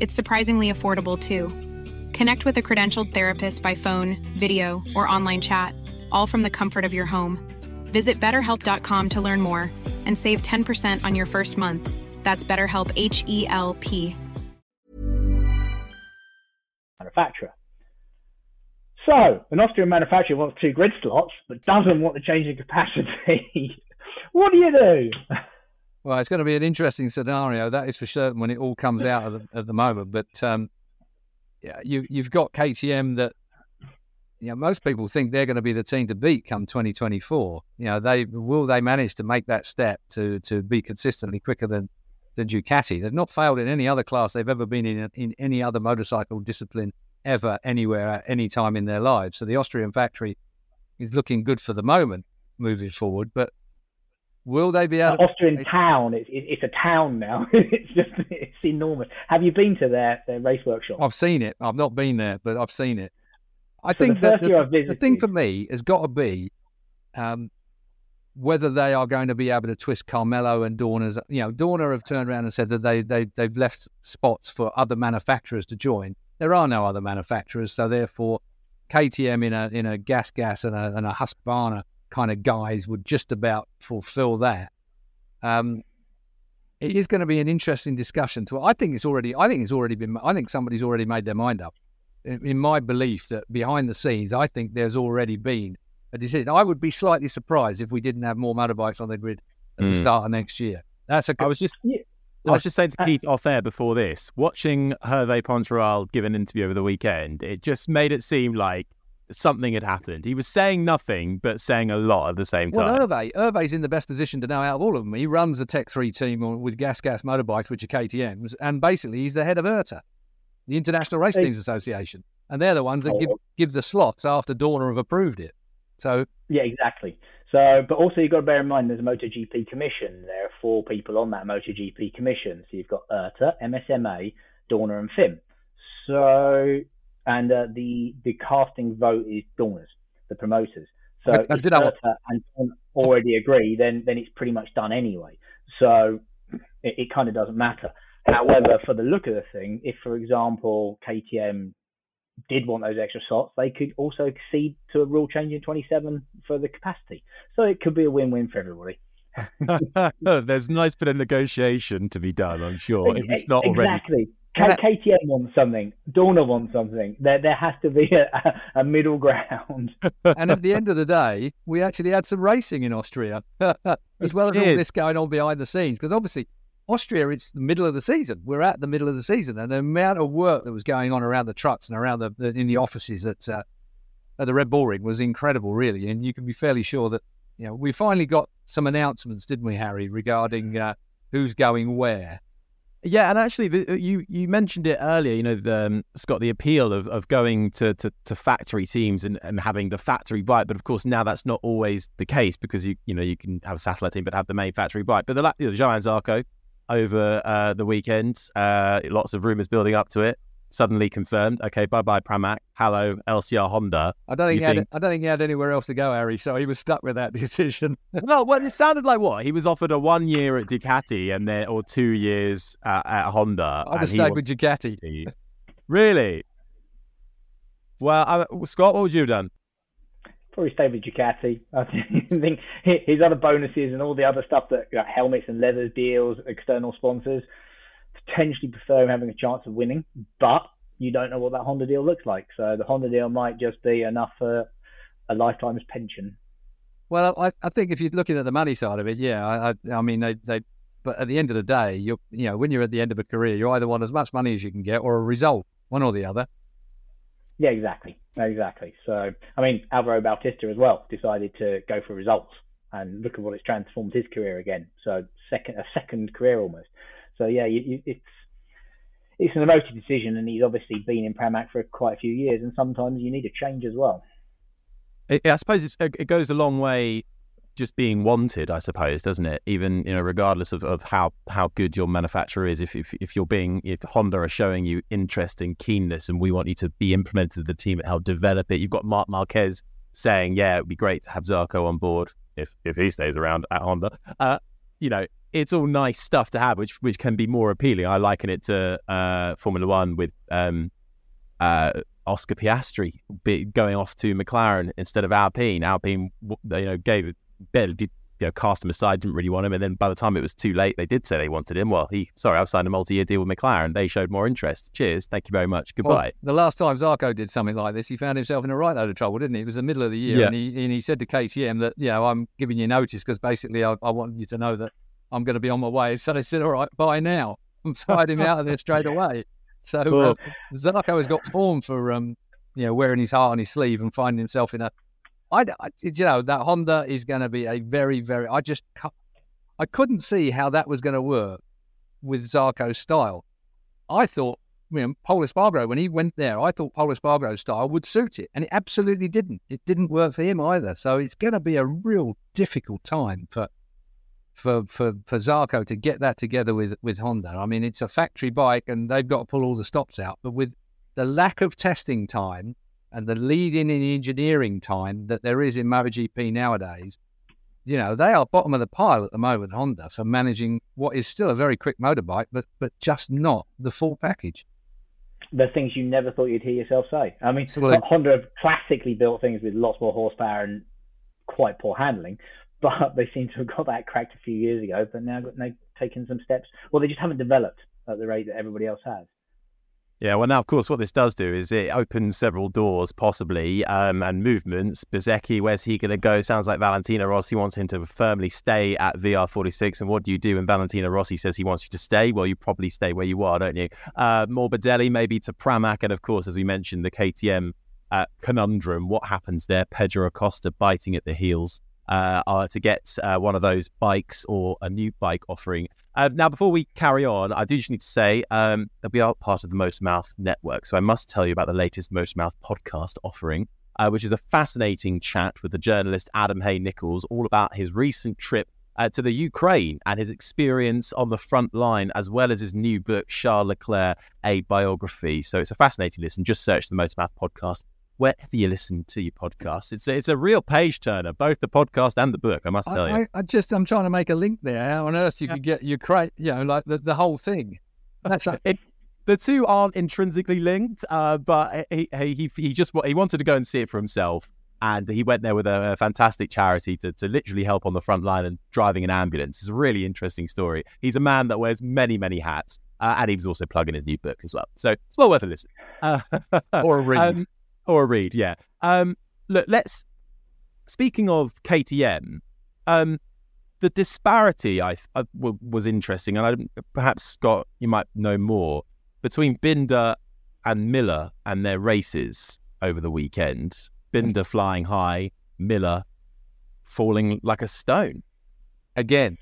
It's surprisingly affordable too. Connect with a credentialed therapist by phone, video, or online chat, all from the comfort of your home. Visit betterhelp.com to learn more and save 10% on your first month. That's BetterHelp H E L P. Manufacturer. So, an Austrian manufacturer wants two grid slots but doesn't want the change in capacity. *laughs* what do you do? Well, it's going to be an interesting scenario, that is for certain, when it all comes out at the, at the moment. But um, yeah, you, you've got KTM that you know most people think they're going to be the team to beat come 2024. You know, they will they manage to make that step to to be consistently quicker than than Ducati. They've not failed in any other class they've ever been in in any other motorcycle discipline ever anywhere at any time in their lives. So the Austrian factory is looking good for the moment moving forward, but Will they be able? to... Austrian town. It's it's a town now. *laughs* it's just it's enormous. Have you been to their their race workshop? I've seen it. I've not been there, but I've seen it. I so think the that the, the, thing for me has got to be um, whether they are going to be able to twist Carmelo and Dorna's. You know, Dorna have turned around and said that they they they've left spots for other manufacturers to join. There are no other manufacturers, so therefore KTM in a in a gas gas and a, and a Husqvarna kind of guys would just about fulfill that. Um, it is going to be an interesting discussion. To I think it's already. I think it's already been. I think somebody's already made their mind up. In, in my belief that behind the scenes, I think there's already been a decision. I would be slightly surprised if we didn't have more motorbikes on the grid at the Mm. start of next year. That's a. I was just Yeah. I was just saying to Uh, Keith off air before this, watching Hervé Poncharal give an interview over the weekend, it just made it seem like something had happened. He was saying nothing but saying a lot at the same time. Well, Hervé, Hervé's in the best position to know out of all of them. He runs the Tech 3 team with Gas Gas motorbikes, which are KTMs, and basically he's the head of IRTA, the International Race Hey. Teams Association. And they're the ones that Oh, give, give the slots after Dorna have approved it. So, Yeah, exactly. So, but also you've got to bear in mind there's a MotoGP commission. There are four people on that MotoGP commission. So you've got IRTA, MSMA, Dorna, and FIM. So, and uh, the the casting vote is Dorna's, the promoters. So I- I if did have a- and Dorna already agree, then then it's pretty much done anyway. So it, it kind of doesn't matter. However, for the look of the thing, if for example KTM did want those extra slots, they could also accede to a rule change in 27 for the capacity. So it could be a win-win for everybody. *laughs* There's a nice bit of negotiation to be done, I'm sure, if it's not already. K- KTM wants something. Dorna wants something. There, there has to be a, a middle ground. *laughs* and at the end of the day, we actually had some racing in Austria, *laughs* as well as all this going on behind the scenes. Because obviously, Austria, it's the middle of the season. We're at the middle of the season, and the amount of work that was going on around the trucks and around the, the in the offices at uh, at the Red Bull Ring was incredible, really. And you can be fairly sure that you know we finally got some announcements, didn't we, Harry, regarding uh, who's going where. Yeah, and actually, the, uh, you you mentioned it earlier. You know, the, um, Scott, the appeal of, of going to, to, to factory teams and, and having the factory bike, but of course now that's not always the case because you you know you can have a satellite team but have the main factory bike. But the you know, Johann Zarco over uh, the weekend, uh, lots of rumours building up to it. Suddenly confirmed. Okay, bye bye Pramac. Hello LCR Honda. I don't think, You he had, think- I don't think he had anywhere else to go, Harry. So he was stuck with that *laughs* decision. *laughs* well, well, it sounded like what he was offered a one year at Ducati and then or two years uh, at Honda. I'd and have stayed with Ducati. *laughs* Really? Well, I, Scott, what would you have done? Probably stay with Ducati. I think his other bonuses and all the other stuff that you know, helmets and leathers deals, external sponsors, potentially prefer him having a chance of winning. But you don't know what that Honda deal looks like. So the Honda deal might just be enough for a lifetime's pension. Well, I, I think if you're looking at the money side of it, yeah, I, I, mean, they, they, but at the end of the day, you're, you know, when you're at the end of a career, you either want as much money as you can get or a result, one or the other. Yeah, exactly, exactly. So I mean, Alvaro Bautista as well decided to go for results, and look at what it's transformed his career again. So second, a second career almost. So yeah, you, you, it's it's an emotive decision, and he's obviously been in Pramac for quite a few years, and sometimes you need a change as well. I I suppose it goes a long way just being wanted, I suppose, doesn't it? Even you know, regardless of, of how, how good your manufacturer is, if, if if you're being if Honda are showing you interest and keenness, and we want you to be implemented in the team and help develop it. You've got Marc Marquez saying, "Yeah, it'd be great to have Zarco on board if if he stays around at Honda." Uh, you know, it's all nice stuff to have, which which can be more appealing. I liken it to uh, Formula One with um, uh, Oscar Piastri going off to McLaren instead of Alpine. Alpine, you know, gave barely did you know cast him aside, didn't really want him, and then by the time it was too late, they did say they wanted him. Well, he sorry, I've signed a multi-year deal with McLaren. They showed more interest. Cheers, thank you very much. Goodbye. Well, the last time Zarco did something like this, he found himself in a right load of trouble, didn't he? It was the middle of the year, Yeah. and, he, and he said to KTM that, you know, I'm giving you notice because basically I, I want you to know that I'm going to be on my way. So they said, all right, bye now. *laughs* And fired him out of there straight *laughs* away. So Well- uh, Zarco has got form for, um, you know, wearing his heart on his sleeve and finding himself in a. I, I- you know, that Honda is going to be a very, very. I just, I couldn't see how that was going to work with Zarco's style. I thought, you know, Pol Espargaro, when he went there, I thought Pol Espargaro's style would suit it, and it absolutely didn't. It didn't work for him either. So it's going to be a real difficult time for for for for Zarco to get that together with with Honda. I mean, it's a factory bike, and they've got to pull all the stops out. But with the lack of testing time and the lead in in engineering time that there is in MotoGP nowadays, you know, they are bottom of the pile at the moment, Honda, for managing what is still a very quick motorbike, but but just not the full package. The things you never thought you'd hear yourself say. I mean, Honda have classically built things with lots more horsepower and quite poor handling, *laughs* but they seem to have got that cracked a few years ago. But now they've taken some steps, or they just haven't developed at the rate that everybody else has. Yeah, well, now, of course, what this does do is it opens several doors, possibly, um, and movements. Bezzecchi, where's he going to go? Sounds like Valentino Rossi wants him to firmly stay at VR46. And what do you do when Valentino Rossi says he wants you to stay? Well, you probably stay where you are, don't you? Uh, Morbidelli, maybe to Pramac. And, of course, as we mentioned, the KTM uh, conundrum. What happens there? Pedro Acosta biting at the heels uh, to get uh, one of those bikes or a new bike offering. Uh, now, before we carry on, I do just need to say um, that we are part of the Motormouth network. So I must tell you about the latest Motormouth podcast offering, uh, which is a fascinating chat with the journalist Adam Hay-Nicholls all about his recent trip uh, to the Ukraine and his experience on the front line, as well as his new book, Charles Leclerc, a biography. So it's a fascinating listen. Just search the Motormouth podcast wherever you listen to your podcast. It's a, it's a real page turner, both the podcast and the book. I must tell I, you. I, I just I'm trying to make a link there. How on earth you yeah. could get your crate, you know, like the, the whole thing. That's *laughs* it, the two aren't intrinsically linked, uh, but he, he he just he wanted to go and see it for himself. And he went there with a, a fantastic charity to, to literally help on the front line and driving an ambulance. It's a really interesting story. He's a man that wears many, many hats. Uh, and he was also plugging his new book as well. So it's well worth a listen. Uh, *laughs* or a read. Um, or a read, yeah. Um, look, let's. Speaking of KTM, um, the disparity I, I w- was interesting, and I perhaps Scott, you might know more between Binder and Miller and their races over the weekend. Binder flying high, Miller falling like a stone. Again.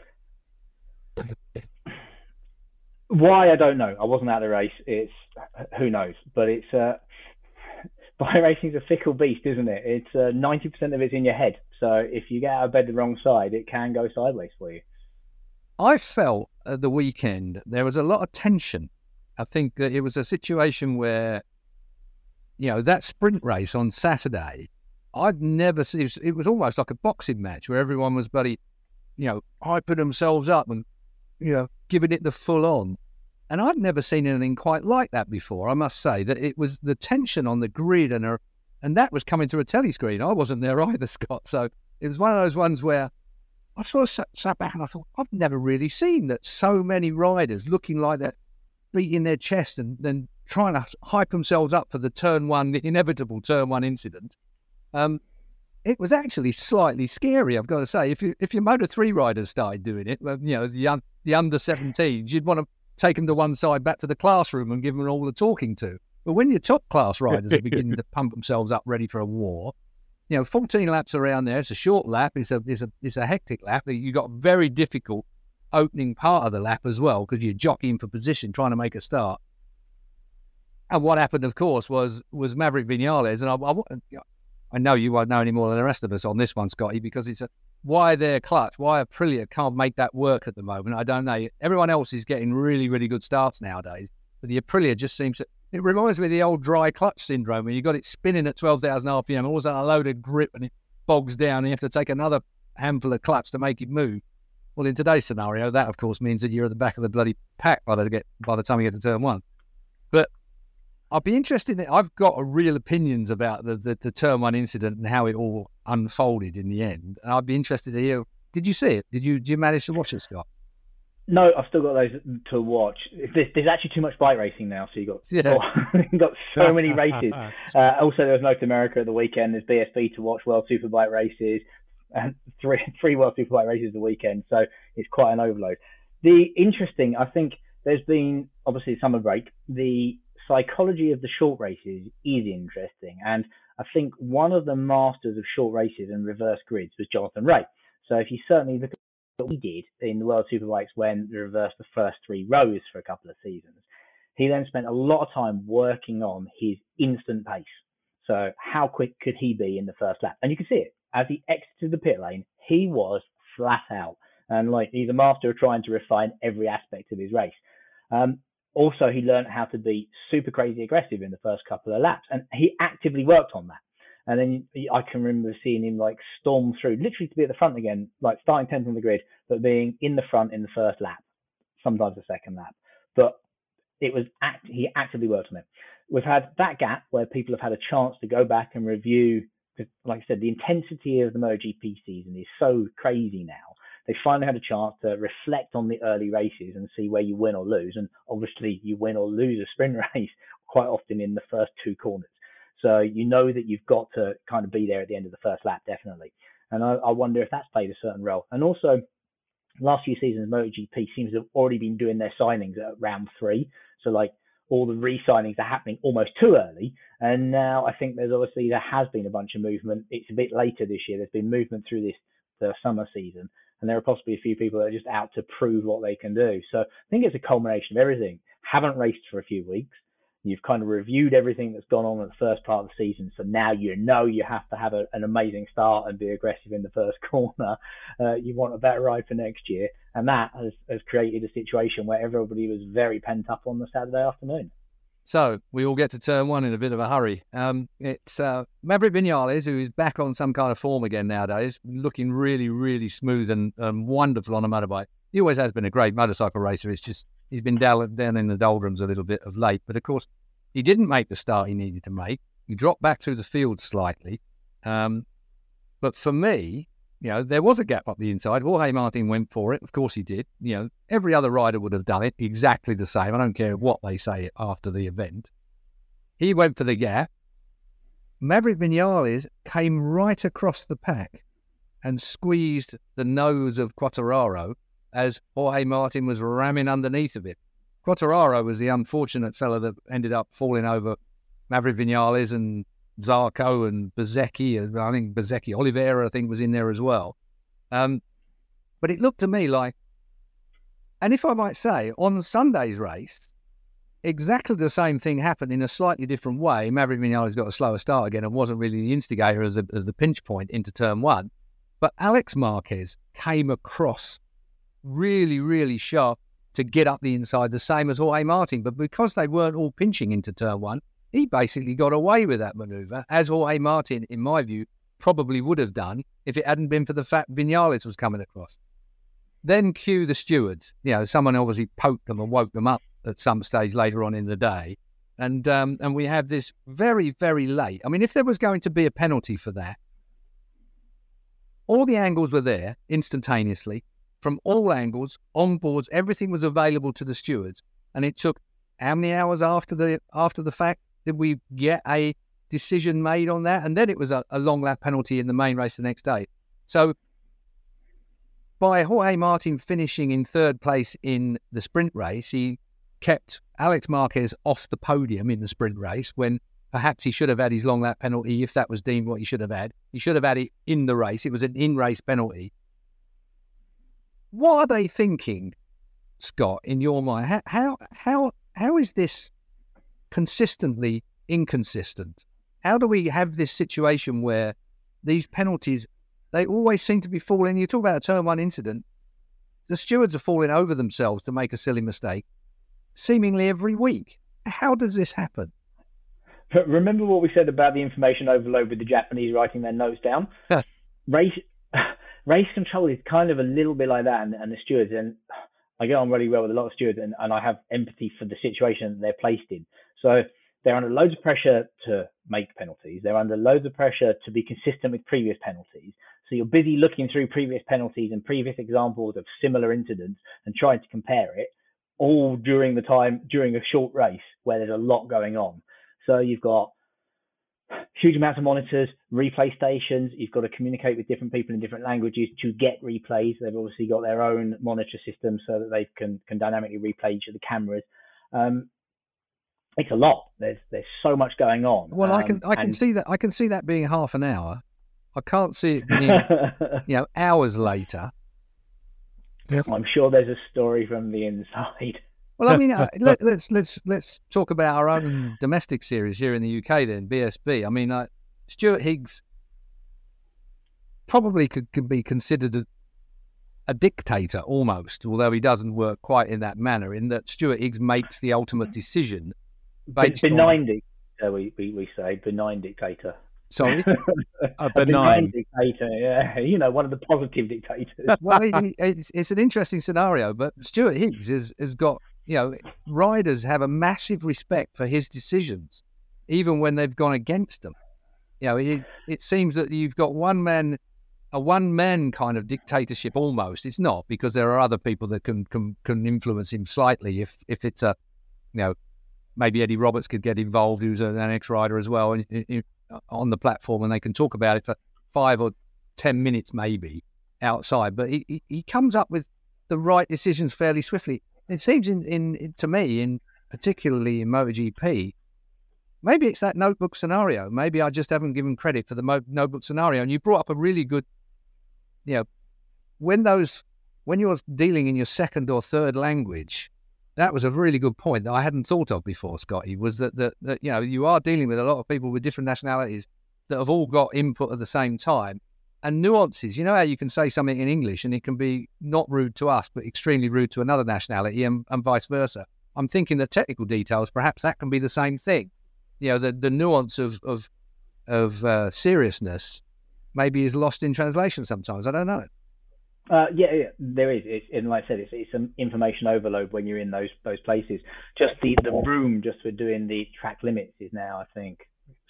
Why I don't know. I wasn't at the race. It's who knows, but it's uh, bike is a fickle beast, isn't it? It's uh, ninety uh, percent of it's in your head. So if you get out of bed the wrong side, it can go sideways for you. I felt at the weekend there was a lot of tension. I think that it was a situation where, you know, that sprint race on Saturday, I'd never seen. It was, it was almost like a boxing match where everyone was bloody, you know, hyping themselves up and, you know, giving it the full on. And I'd never seen anything quite like that before. I must say that it was the tension on the grid and a, and that was coming through a telly screen. I wasn't there *laughs* either, Scott. So it was one of those ones where I sort of sat, sat back and I thought, I've never really seen that so many riders looking like that, beating their chest and then trying to hype themselves up for the turn one, *laughs* the inevitable turn one incident. Um, it was actually slightly scary, I've got to say. If you, if your Moto 3 riders started doing it, you know, the, un, the under 17s, you'd want to take them to one side back to the classroom and give them all the talking to. But when your top class riders are beginning to pump themselves up ready for a war, you know, 14 laps around there, it's a short lap, it's a, it's a, it's a hectic lap. You've got very difficult opening part of the lap as well because you're jockeying for position, trying to make a start. And what happened, of course, was was Maverick Vinales, and I, I, I know you won't know any more than the rest of us on this one, Scotty, because it's a why their clutch, why Aprilia can't make that work at the moment. I don't know. Everyone else is getting really, really good starts nowadays, but the Aprilia just seems to. It reminds me of the old dry clutch syndrome when you've got it spinning at 12,000 RPM, all of a sudden a load of grip and it bogs down, and you have to take another handful of clutch to make it move. Well, in today's scenario, that of course means that you're at the back of the bloody pack by the get by the time you get to turn one. But I'd be interested. In, it. I've got real opinions about the, the, the turn one incident and how it all unfolded in the end. And I'd be interested to hear. Did you see it? Did you did you manage to watch it, Scott? No, I've still got those to watch. There's, there's actually too much bike racing now, so you got yeah. *laughs* oh, you got so *laughs* many races. Uh, also, there was North America at the weekend. There's BSB to watch, World Superbike races, and *laughs* three three World Superbike races the weekend. So it's quite an overload. The interesting, I think, there's been obviously summer break. The psychology of the short races is interesting. And I think one of the masters of short races and reverse grids was Jonathan Rea. So if you certainly look at what we did in the World Superbikes when we reversed the first three rows for a couple of seasons, he then spent a lot of time working on his instant pace. So how quick could he be in the first lap? And you can see it as he exited the pit lane, he was flat out. And like he's a master of trying to refine every aspect of his race. Um, also, he learned how to be super crazy aggressive in the first couple of laps, and he actively worked on that. And then I can remember seeing him like storm through, literally to be at the front again, like starting 10th on the grid, but being in the front in the first lap, sometimes the second lap. But it was act- he actively worked on it. We've had that gap where people have had a chance to go back and review. Like I said, the intensity of the MotoGP season is so crazy now they finally had a chance to reflect on the early races and see where you win or lose. And obviously, you win or lose a sprint *laughs* race quite often in the first two corners. So you know that you've got to kind of be there at the end of the first lap, definitely. And I, I wonder if that's played a certain role. And also, last few seasons, MotoGP seems to have already been doing their signings at round three. So like all the re-signings are happening almost too early. And now I think there's obviously there has been a bunch of movement. It's a bit later this year. There's been movement through this the summer season, and there are possibly a few people that are just out to prove what they can do. So I think it's a culmination of everything. Haven't raced for a few weeks. You've kind of reviewed everything that's gone on in the first part of the season, so now you know you have to have a, an amazing start and be aggressive in the first *laughs* corner. Uh, you want a better ride for next year, and that has, has created a situation where everybody was very pent up on the Saturday afternoon. So we all get to turn one in a bit of a hurry. Um, it's uh, Maverick Vinales, who is back on some kind of form again nowadays, looking really, really smooth and um, wonderful on a motorbike. He always has been a great motorcycle racer. It's just he's been down, down in the doldrums a little bit of late. But of course, he didn't make the start he needed to make. He dropped back through the field slightly. Um, but for me, you know, there was a gap up the inside. Jorge Martin went for it. Of course he did. You know, every other rider would have done it exactly the same. I don't care what they say after the event. He went for the gap. Maverick Vinales came right across the pack and squeezed the nose of Quartararo as Jorge Martin was ramming underneath of it. Quartararo was the unfortunate fellow that ended up falling over Maverick Vinales and Zarco and Bezzecchi. I think Bezzecchi, Oliveira, I think, was in there as well. Um, but it looked to me like, and if I might say, on Sunday's race, exactly the same thing happened in a slightly different way. Maverick Vinales got a slower start again and wasn't really the instigator as, a, as the pinch point into turn one. But Alex Marquez came across really, really sharp to get up the inside, the same as Jorge Martin. But because they weren't all pinching into turn one, he basically got away with that manoeuvre, as Jorge Martin, in my view, probably would have done if it hadn't been for the fact Vinales was coming across. Then cue the stewards. You know, someone obviously poked them and woke them up at some stage later on in the day. And um, and we have this very, very late. I mean, if there was going to be a penalty for that, all the angles were there instantaneously from all angles, on boards, everything was available to the stewards. And it took how many hours after the after the fact did we get a decision made on that? And then it was a, a long lap penalty in the main race the next day. So by Jorge Martin finishing in third place in the sprint race, he kept Alex Marquez off the podium in the sprint race when perhaps he should have had his long lap penalty if that was deemed what he should have had. He should have had it in the race. It was an in race penalty. What are they thinking, Scott, in your mind? How, how, how, how is this consistently inconsistent? How do we have this situation where these penalties, they always seem to be falling? You talk about a turn one incident, the stewards are falling over themselves to make a silly mistake seemingly every week. How does this happen? *laughs* Remember what we said about the information overload with the Japanese writing their notes down? race, *laughs* race control is kind of a little bit like that, and, and the stewards. And I get on really well with a lot of stewards, and, and I have empathy for the situation that they're placed in. So they're under loads of pressure to make penalties. They're under loads of pressure to be consistent with previous penalties. So you're busy looking through previous penalties and previous examples of similar incidents and trying to compare it all during the time during a short race where there's a lot going on. So you've got huge amounts of monitors, replay stations. You've got to communicate with different people in different languages to get replays. They've obviously got their own monitor system so that they can, can dynamically replay each of the cameras. Um, it's a lot. There's there's so much going on. Well, um, I can I can and... see that I can see that being half an hour. I can't see it being *laughs* you know hours later. I'm sure there's a story from the inside. Well, I mean, uh, *laughs* let, us let's, let's let's talk about our own domestic series here in the UK. Then BSB. I mean, uh, Stuart Higgs probably could, could be considered a, a, dictator almost, although he doesn't work quite in that manner. In that Stuart Higgs makes the ultimate decision. Based benign on... dictator, we, we we say benign dictator. Sorry, *laughs* a benign. dictator. Yeah, you know, one of the positive dictators. well, it, it's, it's an interesting scenario, but Stuart Higgs has has got you know, riders have a massive respect for his decisions, even when they've gone against them. You know, it, it seems that you've got one man a one man kind of dictatorship almost. It's not because there are other people that can can, can influence him slightly. If if it's a, you know, maybe Eddie Roberts could get involved, who's an ex rider as well, on the platform, and they can talk about it for five or ten minutes maybe outside. But he he comes up with the right decisions fairly swiftly. It seems in, in to me, in particularly in MotoGP, maybe it's that notebook scenario. Maybe I just haven't given credit for the mo- notebook scenario. And you brought up a really good you know, when those when you're dealing in your second or third language, that was a really good point that I hadn't thought of before, Scotty. Was that, that that you know you are dealing with a lot of people with different nationalities that have all got input at the same time and nuances. You know how you can say something in English and it can be not rude to us but extremely rude to another nationality and, and vice versa. I'm thinking the technical details, perhaps that can be the same thing. You know, the the nuance of of of uh, seriousness maybe is lost in translation sometimes. I don't know. Uh, yeah, yeah, there is. It's, and like I said, it's, it's some information overload when you're in those those places. Just the, the room just for doing the track limits is now, I think,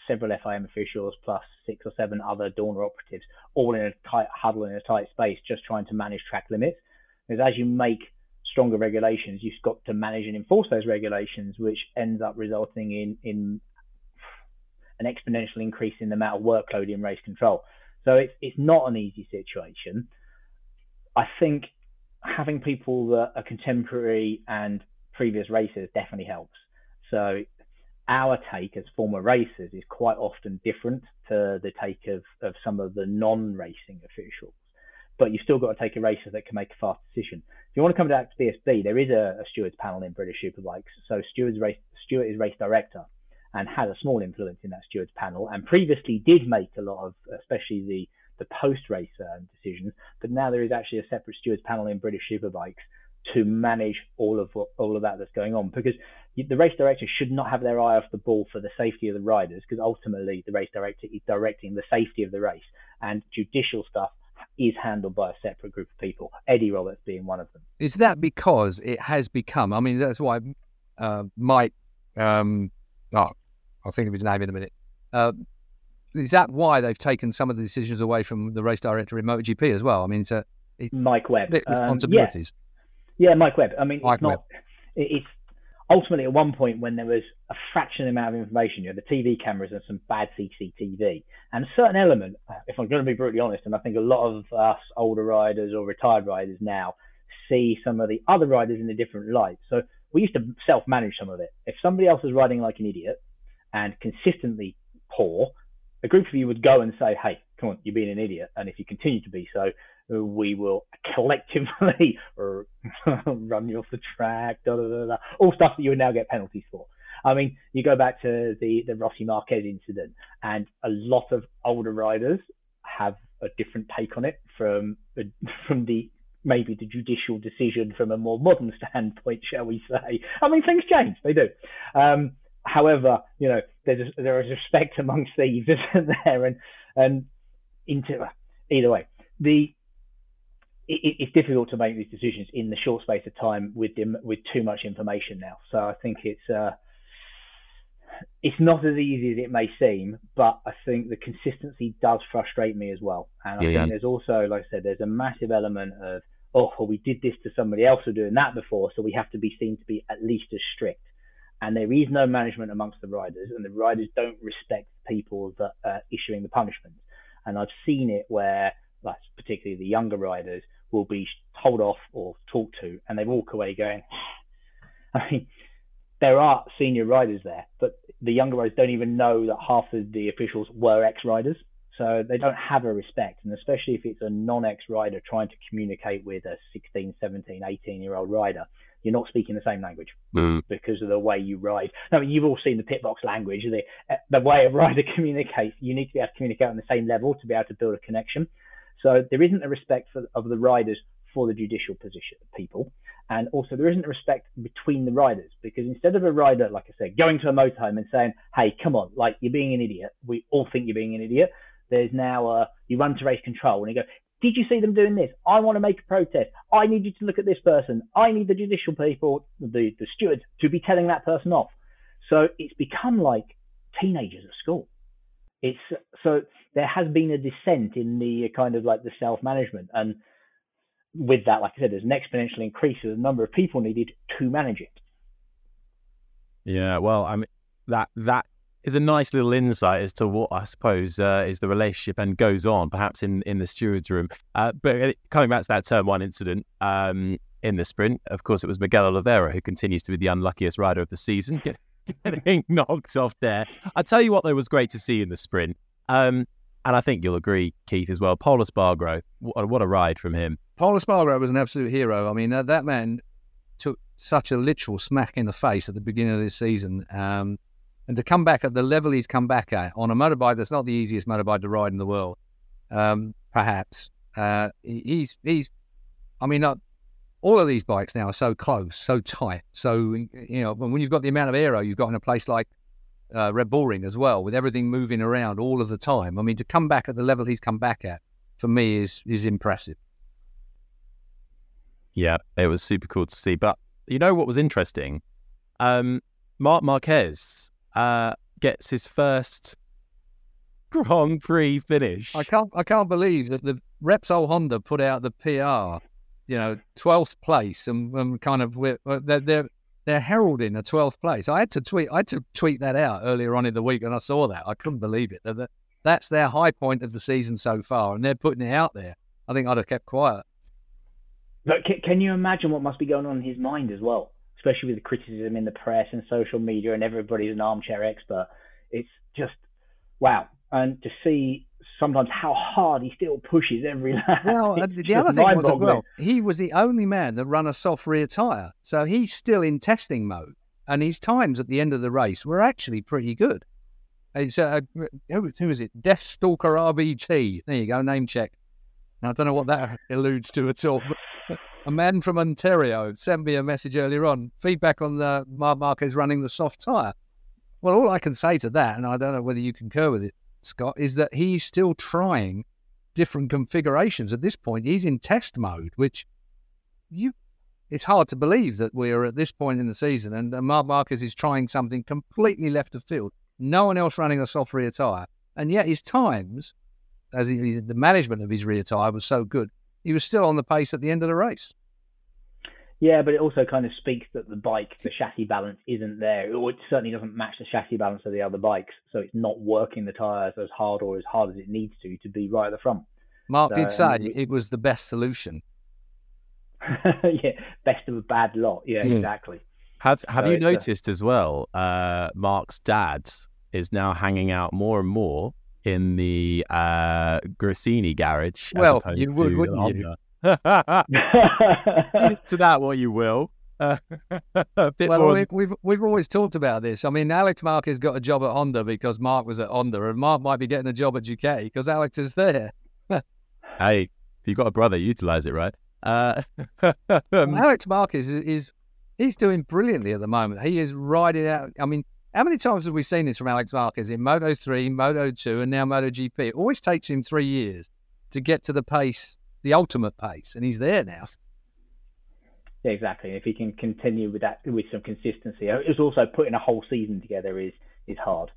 several FIM officials plus six or seven other Dorna operatives, all in a tight huddle in a tight space, just trying to manage track limits. Because as you make stronger regulations, you've got to manage and enforce those regulations, which ends up resulting in in an exponential increase in the amount of workload in race control. So it's it's not an easy situation. I think having people that are contemporary and previous racers definitely helps. So our take as former racers is quite often different to the take of, of some of the non-racing officials. But you've still got to take a racer that can make a fast decision. If you want to come back to BSB, there is a, a stewards panel in British Superbikes. So stewards race, Stuart is race director and had a small influence in that stewards panel, and previously did make a lot of, especially the the post race decisions. But now there is actually a separate stewards panel in British Superbikes to manage all of all of that that's going on because the race director should not have their eye off the ball for the safety of the riders because ultimately the race director is directing the safety of the race and judicial stuff is handled by a separate group of people eddie roberts being one of them is that because it has become i mean that's why uh, mike um, oh, I'll think of his name in a minute. Uh, is that why they've taken some of the decisions away from the race director in MotoGP as well? I mean, it's a it, Mike Webb responsibilities. Um, yeah. Yeah. Mike Webb. I mean, Mike it's not. Webb. It's ultimately at one point when there was a fraction of the amount of information, you had the TV cameras and some bad CCTV, and a certain element. If I'm going to be brutally honest, and I think a lot of us older riders or retired riders now see some of the other riders in a different light. So we used to self-manage some of it. If somebody else was riding like an idiot and consistently poor, a group of you would go and say, "Hey, come on, you're being an idiot," and if you continue to be so, we will collectively *laughs* *laughs* run you off the track, da, da, da, da, all stuff that you would now get penalties for. I mean, you go back to the the Rossi Marquez incident, and a lot of older riders have a different take on it from *laughs* from the maybe the judicial decision from a more modern standpoint, shall we say? I mean, things change; they do. Um, however, you know, there's a, there is respect amongst thieves, isn't there? And and into either way, the it, it's difficult to make these decisions in the short space of time with them with too much information now. So I think it's uh, it's not as easy as it may seem, but I think the consistency does frustrate me as well. And I yeah, think yeah. there's also, like I said, there's a massive element of oh, well, we did this to somebody else who doing that before, so we have to be seen to be at least as strict and there is no management amongst the riders, and the riders don't respect people that are issuing the punishments. And I've seen it where, like particularly the younger riders, will be told off or talked to, and they walk away going, *sighs* I mean, there are senior riders there, but the younger riders don't even know that half of the officials were ex-riders. So they don't have a respect, and especially if it's a non-ex rider trying to communicate with a 16, 17, 18 year old rider, you're not speaking the same language mm. because of the way you ride. Now, you've all seen the pit box language, the, the way a rider *laughs* communicates. You need to be able to communicate on the same level to be able to build a connection. So there isn't a respect for, of the riders for the judicial position people. And also there isn't a respect between the riders because instead of a rider, like I said, going to a motorhome and saying, Hey, come on, like you're being an idiot. We all think you're being an idiot. There's now, uh, you run to race control and you go, did you see them doing this? I want to make a protest. I need you to look at this person. I need the judicial people, the, the stewards, to be telling that person off. So it's become like teenagers at school. It's so there has been a descent in the kind of like the self management, and with that, like I said, there's an exponential increase in the number of people needed to manage it. Yeah, well, I mean that that is a nice little insight as to what I suppose uh, is the relationship and goes on, perhaps in in the stewards room. Uh, but uh, coming back to that turn one incident um, in the sprint, of course, it was Miguel Oliveira who continues to be the unluckiest rider of the season, *laughs* getting knocked off there. I tell you what, though, was great to see in the sprint. Um, and I think you'll agree, Keith, as well. Pol Espargaro, what, what a ride from him. Pol Espargaro was an absolute hero. I mean, uh, that man took such a literal smack in the face at the beginning of this season. Um, and to come back at the level he's come back at on a motorbike that's not the easiest motorbike to ride in the world, um, perhaps. Uh, he's, he's, I mean, uh, all of these bikes now are so close, so tight. So, you know, when you've got the amount of aero you've got in a place like uh, Red Bull Ring as well, with everything moving around all of the time. I mean, to come back at the level he's come back at, for me, is is impressive. Yeah, it was super cool to see. But you know what was interesting? Um, Marc Marquez uh, gets his first Grand Prix finish. I can't I can't believe that the Repsol Honda put out the PR, you know, twelfth place, and, and kind of uh, they're, they're they're heralding a 12th place. I had to tweet. I had to tweet that out earlier on in the week, and I saw that. I couldn't believe it. That that's their high point of the season so far, and they're putting it out there. I think I'd have kept quiet. But can you imagine what must be going on in his mind as well, especially with the criticism in the press and social media, and everybody's an armchair expert. It's just wow, and to see sometimes how hard he still pushes every lap. Well, *laughs* the other thing was as well, he was the only man that run a soft rear tyre, so he's still in testing mode, and his times at the end of the race were actually pretty good. It's uh, who, who is it? Deathstalker RBT. There you go, name check. Now, I don't know what that *laughs* alludes to at all. But a man from Ontario sent me a message earlier on. Feedback on the Marc Marquez running the soft tyre. Well, all I can say to that, and I don't know whether you concur with it, Scott, is that he's still trying different configurations. At this point, he's in test mode, which you it's hard to believe that we are at this point in the season and uh, Marc Marquez is trying something completely left of field. No one else running a soft rear tyre. And yet his times, as he, the management of his rear tyre was so good, he was still on the pace at the end of the race. Yeah, but it also kind of speaks that the bike, the chassis balance isn't there, or it certainly doesn't match the chassis balance of the other bikes. So it's not working the tyres as hard or as hard as it needs to to be right at the front. Marc so, did say um, it was the best solution. *laughs* yeah, best of a bad lot. Yeah, yeah. exactly. Have Have so you uh, noticed as well? Uh, Marc's dad is now hanging out more and more in the uh, Gresini garage. Well, you would, wouldn't you? *laughs* to that, what you will. *laughs* well, we've, we've we've always talked about this. I mean, Alex Marquez got a job at Honda because Marc was at Honda, and Marc might be getting a job at Ducati because Alex is there. *laughs* hey, if you've got a brother, utilize it, right? Uh, well, Alex Marquez is, is he's doing brilliantly at the moment. He is riding out. I mean, how many times have we seen this from Alex Marquez in Moto 3, Moto 2, and now Moto GP? It always takes him three years to get to the pace the ultimate pace, and he's there now. Yeah, exactly. If he can continue with that with some consistency, it's also putting a whole season together is is hard.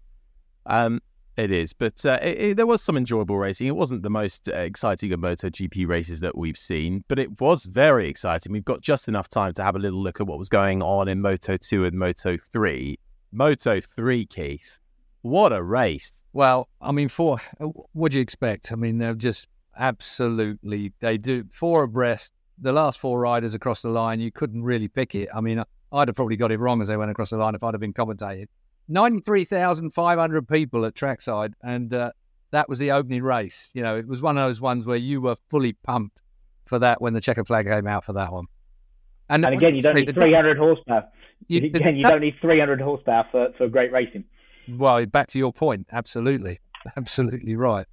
Um, it is, but uh, it, it, there was some enjoyable racing. It wasn't the most uh, exciting of MotoGP races that we've seen, but it was very exciting. We've got just enough time to have a little look at what was going on in Moto 2 and Moto 3. Moto 3, Keith, what a race. Well, I mean, for what do you expect? I mean, they're just Absolutely. They do four abreast. The last four riders across the line, you couldn't really pick it. I mean, I'd have probably got it wrong as they went across the line if I'd have been commentating. 93,500 people at trackside, and uh, that was the opening race. You know, it was one of those ones where you were fully pumped for that when the checker flag came out for that one. And, and again, you don't need 300 horsepower. You, again, you don't need 300 horsepower for, for great racing. Well, back to your point, absolutely. *laughs* Absolutely right.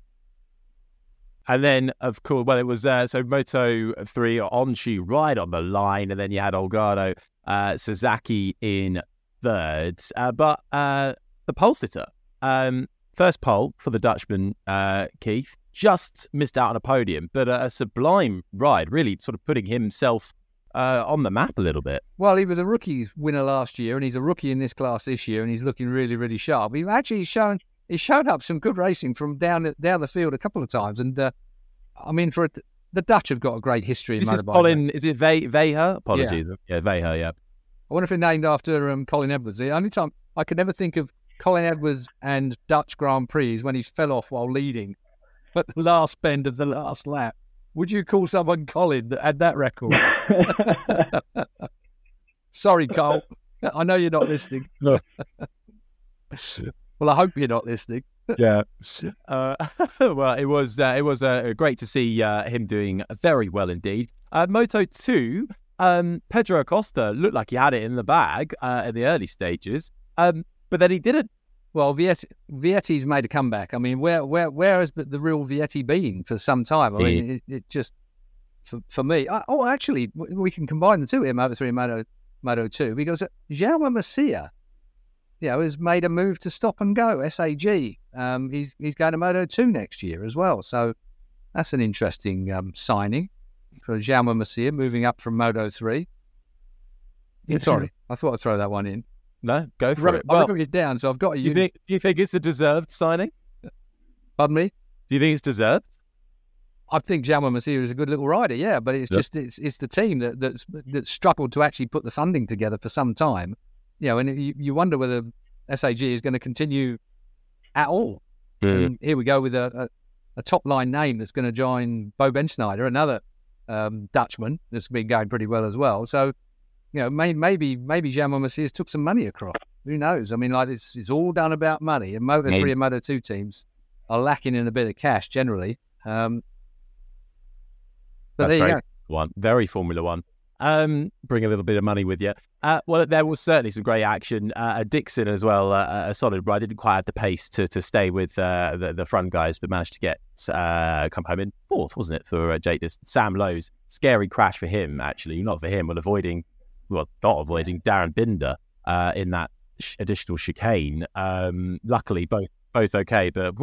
And then, of course, well, it was uh, so Moto 3 Öncü right on the line. And then you had Holgado uh, Sasaki in third. Uh, but uh, the pole sitter, um, first pole for the Dutchman, uh, Keith, just missed out on a podium, but a, a sublime ride, really sort of putting himself uh, on the map a little bit. Well, he was a rookie winner last year, and he's a rookie in this class this year, and he's looking really, really sharp. He's actually shown he showed up some good racing from down down the field a couple of times, and uh, I mean, for a, the Dutch have got a great history in This is. Collin. Is it Ve- Veijer? Apologies. Yeah, Veha. Yeah. I wonder if it's named after um, Colin Edwards. The only time I could never think of Colin Edwards and Dutch Grand Prix is when he fell off while leading at the last bend of the last lap. Would you call someone Colin that had that record? *laughs* *laughs* Sorry, Cole. I know you're not listening. *laughs* Well, I hope you're not listening. yeah. *laughs* Uh, *laughs* well, it was uh, it was uh, great to see uh, him doing very well indeed. Uh, Moto two, um, Pedro Acosta looked like he had it in the bag uh, in the early stages, um, but then he didn't. Well, Vietti, Vietti's made a comeback. I mean, where where where has the real Vietti been for some time? I mean, it, it just for, for me. I, oh, actually, we can combine the two here, Moto three and Moto Moto two, because Jaume Masia, you know, has made a move to stop and go. SAG. Um, he's he's going to Moto two next year as well. So that's an interesting um, signing for Jaume Masia, moving up from Moto three. Yeah, sorry, I thought I'd throw that one in. No, go for Wrote- it. I Well, wrote it down, so I've got a you think do you think it's a deserved signing? Pardon me. Do you think it's deserved? I think Jaume Masia is a good little rider, yeah, but it's Yep. just it's it's the team that that's that struggled to actually put the funding together for some time, you know, and you, you wonder whether SAG is going to continue at all. And here we go with a, a, a top line name that's going to join Bo Bendsneyder, another um, Dutchman that's been going pretty well as well. So, you know, may, maybe maybe Jaume Masias took some money across. Who knows? I mean, like it's it's all done about money, and Moto Maybe. three and Moto two teams are lacking in a bit of cash generally. Um, but That's there you very go. one, very Formula One. Um, bring a little bit of money with you. Uh, well, there was certainly some great action. Uh, Dixon as well, uh, a solid ride. Didn't quite have the pace to to stay with uh, the the front guys, but managed to get uh, come home in fourth, wasn't it for uh, Jake? Sam Lowes scary crash for him, actually, not for him, but avoiding, well, not avoiding Darren Binder uh, in that sh- additional chicane. Um, luckily, both both okay, but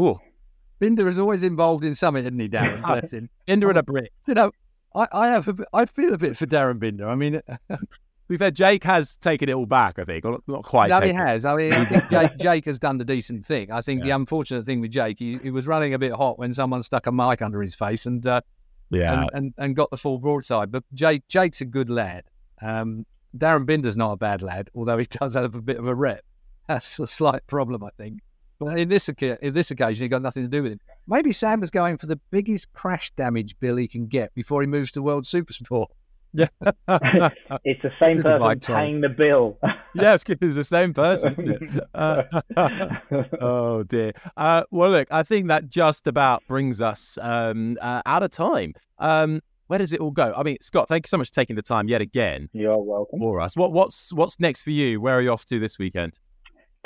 Binder is always involved in something, isn't he, Darren? *laughs* Binder and a brick. You know, I, I have a bit, I feel a bit for Darren Binder. I mean, *laughs* We've had Jake has taken it all back, I think, or not, quite. no, he taken it. has. I mean, *laughs* I think Jake, Jake has done the decent thing. I think the unfortunate thing with Jake, he, he was running a bit hot when someone stuck a mic under his face and uh, Yeah, and, and and got the full broadside. But Jake Jake's a good lad. Um, Darren Binder's not a bad lad, although he *laughs* does have a bit of a rep. That's a slight problem, I think. But in this in this occasion, he got nothing to do with it. Maybe Sam is going for the biggest crash damage bill he can get before he moves to World Supersport. Yeah, *laughs* it's the same *laughs* person paying the bill. *laughs* yeah, it's, it's the same person. Uh, oh dear. Uh, well, look, I think that just about brings us um, uh, out of time. Um, where does it all go? I mean, Scott, thank you so much for taking the time yet again You're welcome. for us. What, what's what's next for you? Where are you off to this weekend?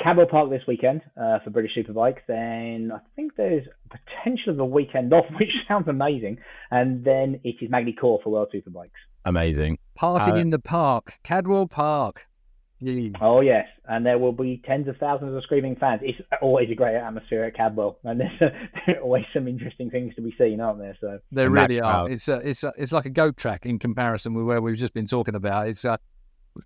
Cadwell Park this weekend uh, for British Superbikes. Then I think there's potential of a weekend *laughs* off, which sounds amazing. And then it is Magny-Cours for World Superbikes. Amazing. Parting Uh, in the park, Cadwell Park. Yeah. Oh yes, and there will be tens of thousands of screaming fans. It's always a great atmosphere at Cadwell, and there's *laughs* there are always some interesting things to be seen, aren't there? So They And really are. crowd. It's a, it's a, it's like a goat track in comparison with where we've just been talking about. It's a,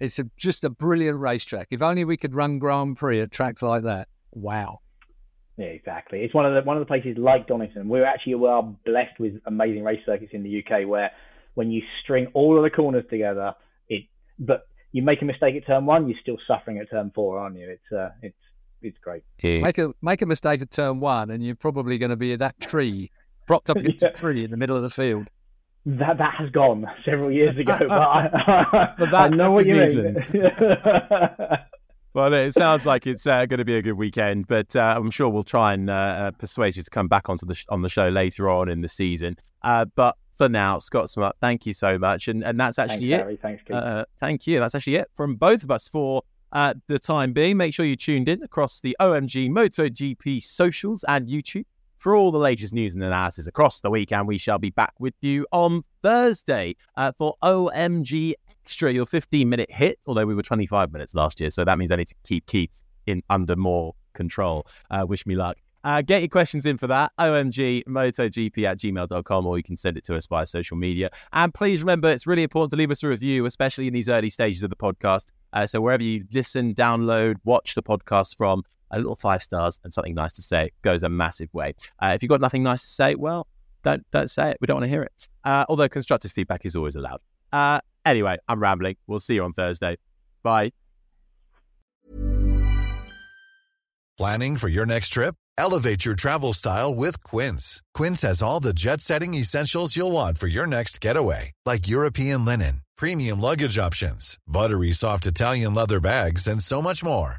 it's a, just a brilliant racetrack. If only we could run Grand Prix at tracks like that. Wow. yeah, exactly. It's one of the one of the places like Donington. We're actually we are blessed with amazing race circuits in the UK where when you string all of the corners together, it but you make a mistake at turn one, you're still suffering at turn four, aren't you? It's uh, it's it's great. Make a make a mistake at turn one, and you're probably going to be at that tree propped up *laughs* against Yeah. a tree in the middle of the field. That that has gone several years ago, but I, *laughs* But I know what you mean. *laughs* Well, it sounds like it's uh, going to be a good weekend, but uh, I'm sure we'll try and uh, uh, persuade you to come back onto the sh- on the show later on in the season. Uh, but for now, Scott Smart, thank you so much, and and that's actually Thanks, it. Harry. Thanks, Keith. Uh, thank you. That's actually it from both of us for uh, the time being. Make sure you tuned in across the OMG MotoGP socials and YouTube for all the latest news and analysis across the week. And we shall be back with you on Thursday uh, for OMG Extra, your 15 minute hit. Although we were 25 minutes last year, so that means I need to keep Keith in under more control. Uh, wish me luck. Uh, get your questions in for that. OMG MotoGP at gmail.com, or you can send it to us via social media. And please remember, it's really important to leave us a review, especially in these early stages of the podcast. Uh, so wherever you listen, download, watch the podcast from, a little five stars and something nice to say goes a massive way. Uh, if you've got nothing nice to say, well, don't don't say it. We don't want to hear it. Uh, although constructive feedback is always allowed. Uh, anyway, I'm rambling. We'll see you on Thursday. Bye. Planning for your next trip? Elevate your travel style with Quince. Quince has all the jet setting essentials you'll want for your next getaway, like European linen, premium luggage options, buttery soft Italian leather bags, and so much more.